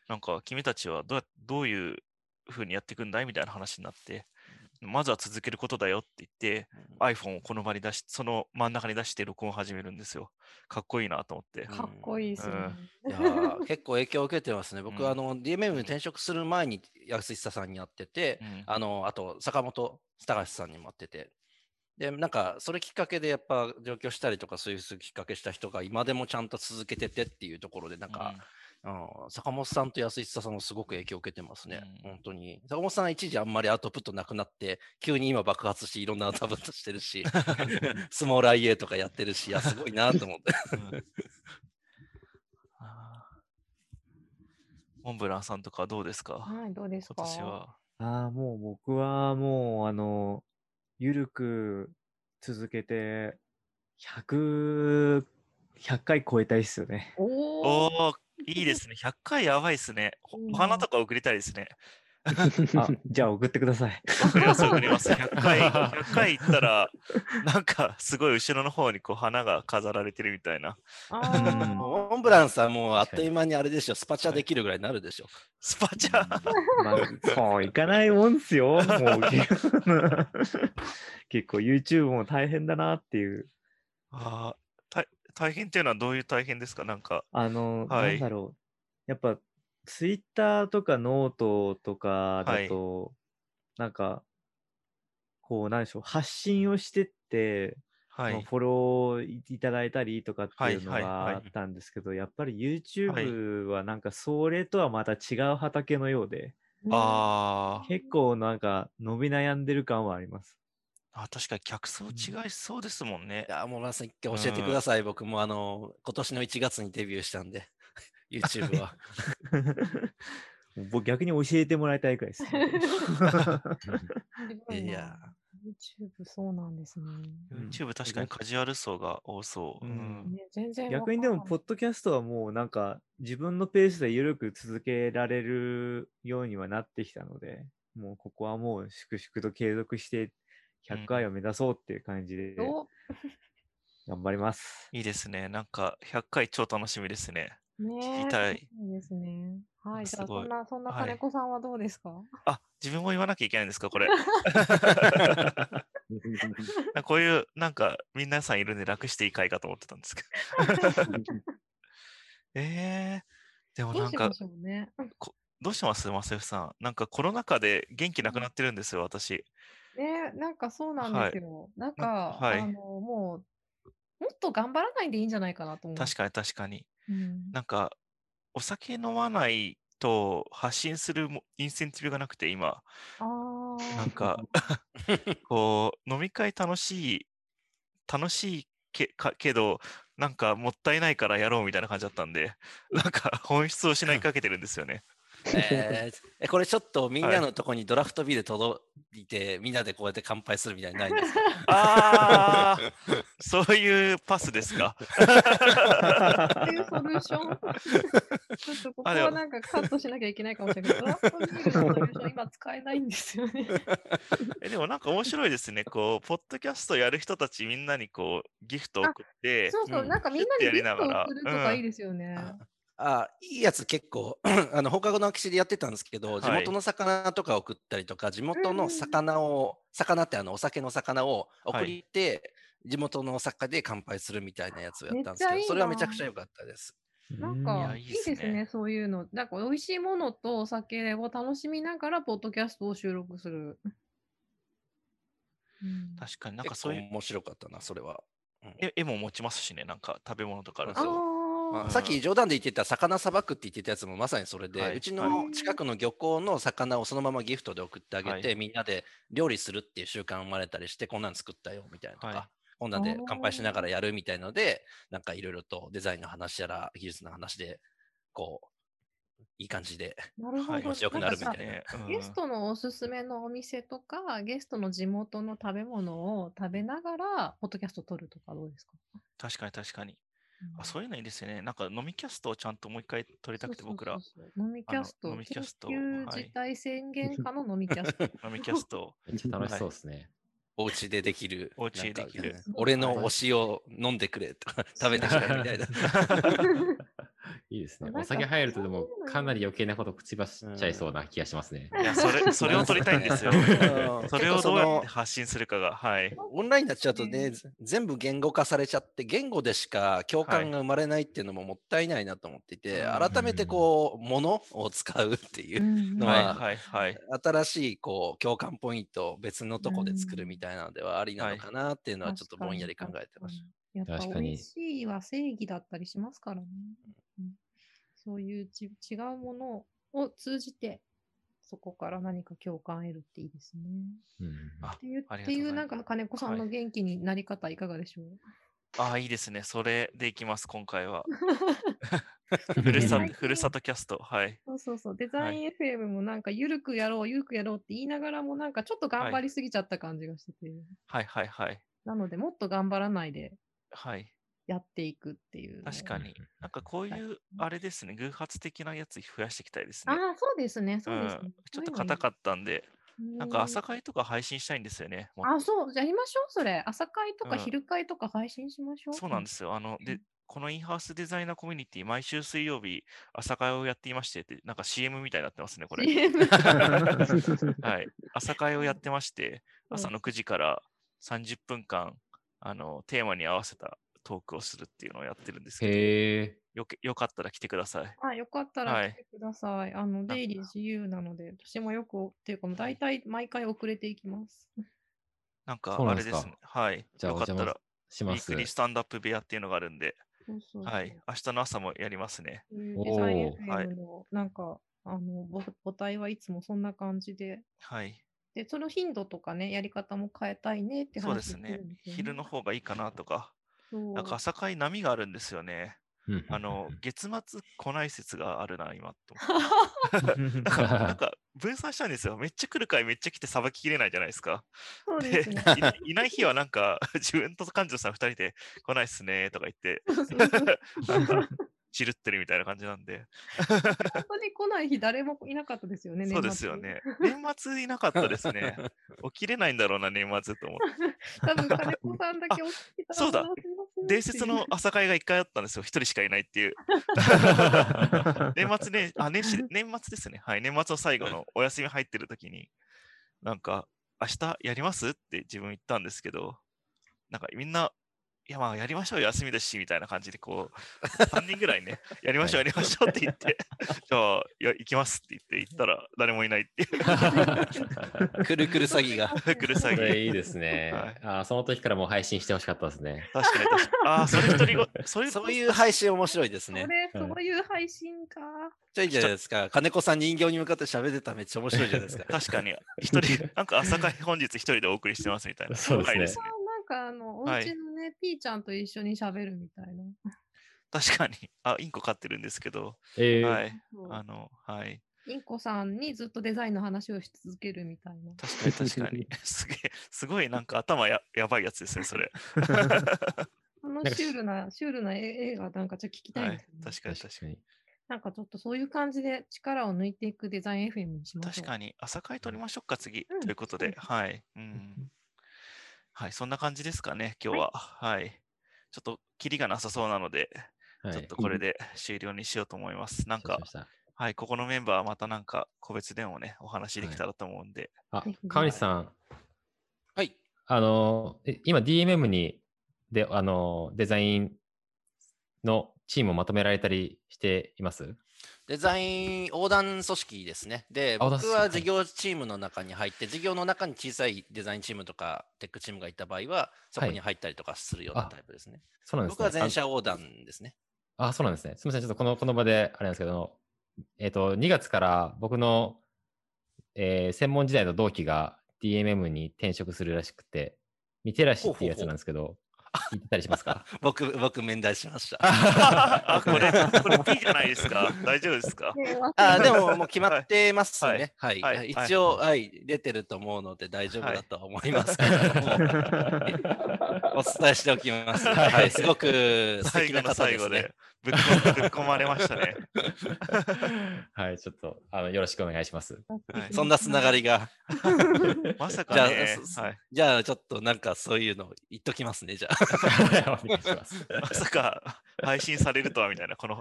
なんか君たちはどうやどういうふうにやっていくんだい？みたいな話になって、まずは続けることだよって言って、iPhone をこの場に出し、その真ん中に出して録音を始めるんですよ。かっこいいなと思って。うんかっこいいですよね。いやー結構影響を受けてますね。僕、うんあの DMM に転職する前に安久さんに会ってて、うんあのあと坂本隆さんにも会ってて、で、なんか、それきっかけでやっぱ上京したりとか、そういうきっかけした人が今でもちゃんと続けててっていうところで、なんか、うん、坂本さんと安久さんもすごく影響を受けてますね。うん本当に。坂本さんは一時あんまりアウトプットなくなって、急に今爆発していろんなアウトプットしてるし、[LAUGHS] スモール IA とかやってるし、いや、すごいなと思って。うんモンブランさんとかどうですか？はい、どうです今か？年は。ああ、もう僕はもう、あの、ゆるく続けて、100、100回超えたいっすよね。おおいいですね。100回やばいですね。お花とか送りたいですね。あ、じゃあ送ってください。送ります、送ります。100回、[LAUGHS] 100回行ったら、なんかすごい後ろの方にこう花が飾られてるみたいな。モンブランさんもうあっという間にあれでしょ、スパチャできるぐらいになるでしょ。スパチャ。まあ、そういかないもんっすよ。もう結構 YouTube も大変だなっていう。あー大大変っていうのはどういう大変ですか？なんか。あの、はいなんだろう。やっぱ、Twitter とかノートとかだと、なんか、こう、なんでしょう、発信をしてって、はい。まあフォローいいただいたりとかっていうのはいはいはいがあったんですけど、やっぱり YouTube はなんかそれとはまた違う畑のようで、あー結構なんか伸び悩んでる感はあります。あ、確かに客層違いそうですもんねい。や、モンブランさん一回教えてください。僕もあの、今年の1月にデビューしたんで、YouTube は。[LAUGHS] 僕逆に教えてもらいたいくらいです。[LAUGHS] いや YouTube そうなんですね。うん YouTube 確かにカジュアル層が多そう。ううんん。ね全然逆にでも、ポッドキャストはもうなんか自分のペースで緩く続けられるようにはなってきたので、もうここはもう粛々と継続して100回を目指そうっていう感じでお頑張ります。いいですね。なんか100回超楽しみですね。ね聞きたいそうですね。はい、じゃあそんな、そんなはい金子さんはどうですか、あ、自分も言わなきゃいけないんですか、これ。[LAUGHS] こういう、なんか、皆さんいるんで楽していい回かと思ってたんですけど。[LAUGHS] えー、でもなんかどうしま。どうします？マセフさん。なんかコロナ禍で元気なくなってるんですよ、私。ねなんかそうなんですよ。なんか、はいあの、もう、もっと頑張らないでいいんじゃないかなと思う。確かに確かに。うんなんか、お酒飲まないと発信するもインセンティブがなくて、今。なん [LAUGHS] か、こう、飲み会楽しい、楽しいけかけど、なんかもったいないからやろうみたいな感じだったんで、なんか本質を失いかけてるんですよね。[LAUGHS] えーえこれちょっとみんなのとこにドラフトビール届いて、みんなでこうやって乾杯するみたいにないんですか？[LAUGHS] ああ、そういうパスですか？っていうソリューション？ちょっとここはなんかカットしなきゃいけないかもしれないけど、ドラフトビールのソリューション今使えないんですよね。[LAUGHS] えでもなんか面白いですね。こう、ポッドキャストやる人たちみんなにこう、ギフト送って、そうそう、うんなんかみんなにギフトをやりながら。送るとかいいですよね。あいいやつ結構 [CLEARS THROAT] あの放課後の空き地でやってたんですけど、地はい元の魚とか送ったりとか、地元のうんうん魚を、魚ってあのお酒の魚を送って、地元のお酒で乾杯するみたいなやつをやったんですけど、それはめちゃくちゃ良かったです。なんいかいいやいいっすねですね、そういうの。なんか美味しいものとお酒を楽しみながら、ポッドキャストを収録する。うん確かになんかそういう面白かったな、それは。絵絵も持ちますしね、なんか食べ物とかあるそうと。あーまあさっき冗談で言ってた魚さばくって言ってたやつもまさにそれで、はい。うちの近くの漁港の魚をそのままギフトで送ってあげて、はい。みんなで料理するっていう習慣生まれたりして、こんなん作ったよみたいなとか、はい。こんなんで乾杯しながらやるみたいので、なんかいろいろとデザインの話やら技術の話で、こう、いい感じで。気持ちよくなるみたいな。ね。うん。ゲストのおすすめのお店とか、ゲストの地元の食べ物を食べながら、ポッドキャスト撮るとかどうですか、確かに確かに。うんあそういうのいいですよね。なんか飲みキャストをちゃんともう一回撮りたくて、僕ら飲みキャスト、飲みキャスト事態宣言下の飲みキャスト。[LAUGHS] 飲みキャスト。めっちゃ楽しそうですね。お家でできる。お家でできる俺の推しを飲んでくれとか、食べてくれみたいな。[LAUGHS] いいですね。お酒入るとでもかなり余計なこと口走っちゃいそうな気がしますね。いや、それ、それを取りたいんですよ。うんそれをどうやって発信するかが、はい。オンラインになっちゃうとね、ぜ全部言語化されちゃって、言語でしか共感が生まれないっていうのももったいないなと思っていて、うん改めてこう、ものを使うっていううんのはい、は、はい、はい。新しいこう共感ポイントを別のとこで作るみたいなのではありなのかなっていうのはちょっとぼんやり考えてました。やっぱ確かに美味しいは正義だったりしますからね。うんそういうち違うものを通じて、そこから何か共感を得るっていいですね。うんあっていう、っていうなんか金子さんの元気になり方いかがでしょう、ああ、いいですね。それでいきます、今回は。[LAUGHS] ふるさふるさとキャスト。はい。そうそうそう。デザイン FM もなんかゆるくやろう、ゆるくやろうって言いながらもなんかちょっと頑張りすぎちゃった感じがしてて。はい、はい、はい。なのでもっと頑張らないではい。やっていくっていう。確かに。なんかこうはいいう、あれですね、偶発的なやつ増やしていきたいですね。ああ、そうですね。そうですねん。ちょっと硬かっったんで、たなんか朝会とか配信したいんですよね。あ、そう。じゃあやりましょう、それ。朝会とかうん昼会とか配信しましょう。。そうなんですすよ。あの、で、このインハウスデザイナーコミュニティ、毎週水曜日、朝会をやっていましてって、なんか CM みたいになってますね、これ。[LAUGHS] はい。朝会をやってまして、[LAUGHS] 朝の9時から30分間、あの、テーマに合わせたトークをするっていうのをやってるんですけど。よけよかったら来てください。あ、よかったはいら来てください。あの、出入り自由なので、私もよく、っていうか大体毎回遅れていきます。なんかあれですね。はい。じゃあよかったらしますウィークリースタンドアップ部屋っていうのがあるんで、そうそうそうはい。明日の朝もやりますね。そういうデザインおーはい FM の、なんか、あの、ぼ母体はいつもそんな感じで、はい。で、その頻度とかね、やり方も変えたいねってそうですね話をしてるん。ですよ昼の方がいいかなとか、そうなんか朝会波があるんですよね。うんあの、月末来ない説があるな、今と。[LAUGHS] なんか、なんか分散したんですよ。めっちゃ来る回めっちゃ来てさばききれないじゃないですか。そうでね。いいない日はなんか [LAUGHS] 自分と館長さん2人で来ないっすねとか言って、なんかチルってるみたいな感じなんで、本当に来ない日誰もいなかったですよね、そうですよね。年末いなかったですね。[LAUGHS] 起きれないんだろうな、年末と思って。多分金子さんだけ起きてたそうだ伝説の朝会が1回あったんですよ。1人しかいないっていう。[LAUGHS] 年末ね、あ、年始、年末ですね。はい。年末の最後の [LAUGHS] お休み入ってる時に、なんか、明日やります？って自分言ったんですけど、なんかみんな、いやまあやりましょうよ、休みですし、みたいな感じで、こう、3人ぐらいね、[LAUGHS] やりましょう、やりましょうって言って、[LAUGHS] じゃあ、いや、行きますって言って、行ったら誰もいないっていう、[LAUGHS] くるくる詐欺が。くるさぎ。それいいですね。はいあーその時からもう配信してほしかったですね。確かに確かに。ああ、それ一人ご、それそういう配信面白いですねそ。れ、そういう配信か？ちょいじゃないですか。金子さん人形に向かって喋ってたらめっちゃ面白いじゃないですか。確かに、一人、なんか朝会本日一人でお送りしてますみたいな。そうですねなんかあの、おはい家のね、ピーちゃんと一緒に喋るみたいな。確かに。あ、インコ飼ってるんですけど、えーはい。そうあの、はい。インコさんにずっとデザインの話をし続けるみたいな。確かに確かに。[LAUGHS] すげえ、すごいなんか頭ややばいやつですね、それ。[LAUGHS] あのかシュールな、シュールな絵がなんかちょっと聞きたいはいですね。。確かに確かに。確かに。なんかちょっとそういう感じで力を抜いていくデザイン FM にしましょう。確かに。朝会取りましょうか、次。うんということで、はい。うん。はい、そんな感じですかね、今日は。はい。ちょっと、キリがなさそうなので、はいちょっとこれで終了にしようと思います。なんかはい、ここのメンバーはまたなんか個別電話ね、お話できたらと思うんで、あぜひ、川西さん、はい。あの、え今 DMM に、で、あの、デザインのチームをまとめられたりしています？デザイン横断組織ですね。で、僕は事業チームの中に入って、事業の中に小さいデザインチームとかテックチームがいた場合は、そこに入ったりとかするようなあタイプですね。そうなんですね。僕は全社横断ですね。あ、そうなんですね。すみません。ちょっとこの、この場であれなんですけど、えっ、と、2月から僕の、えー専門時代の同期が DMM に転職するらしくて、ミテラシっていうやつなんですけど、聞いてたりしますか？[LAUGHS] 僕、僕、面談しました。[LAUGHS] あ、これ、これ P じゃないですか？大丈夫ですか？[LAUGHS] あでも、もう決まってますはい。ね。はい。はい。はい。一応、はい、出てると思うので大丈夫だとは思います。けれども、お伝えしておきます。はい、すごく素最後の敵な方最後ですね。で。ぶっ込ぶっ込まれましたね。[LAUGHS] はい、ちょっとあのよろしくお願いします。はいそんなつながりが。[LAUGHS] まさじゃあかね、そはい、じゃあ、ちょっとなんかそういうの言っときますね、じゃあ。[LAUGHS] お願いします。まさか配信されるとはみたいな、この。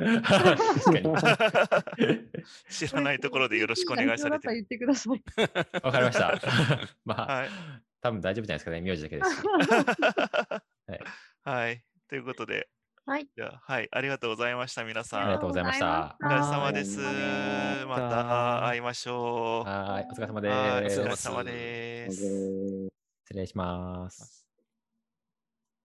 知らないところでよろしくお願いされて。わかりました。まあ、はい。多分大丈夫じゃないですかね、名字だけですし。はいはい。ということで、はい。じゃあ、はい。ありがとうございました、皆さん。ありがとうございましたお疲れ様です。はいまた会いましょう。はい、お疲れ様です。疲れ様です。失礼します。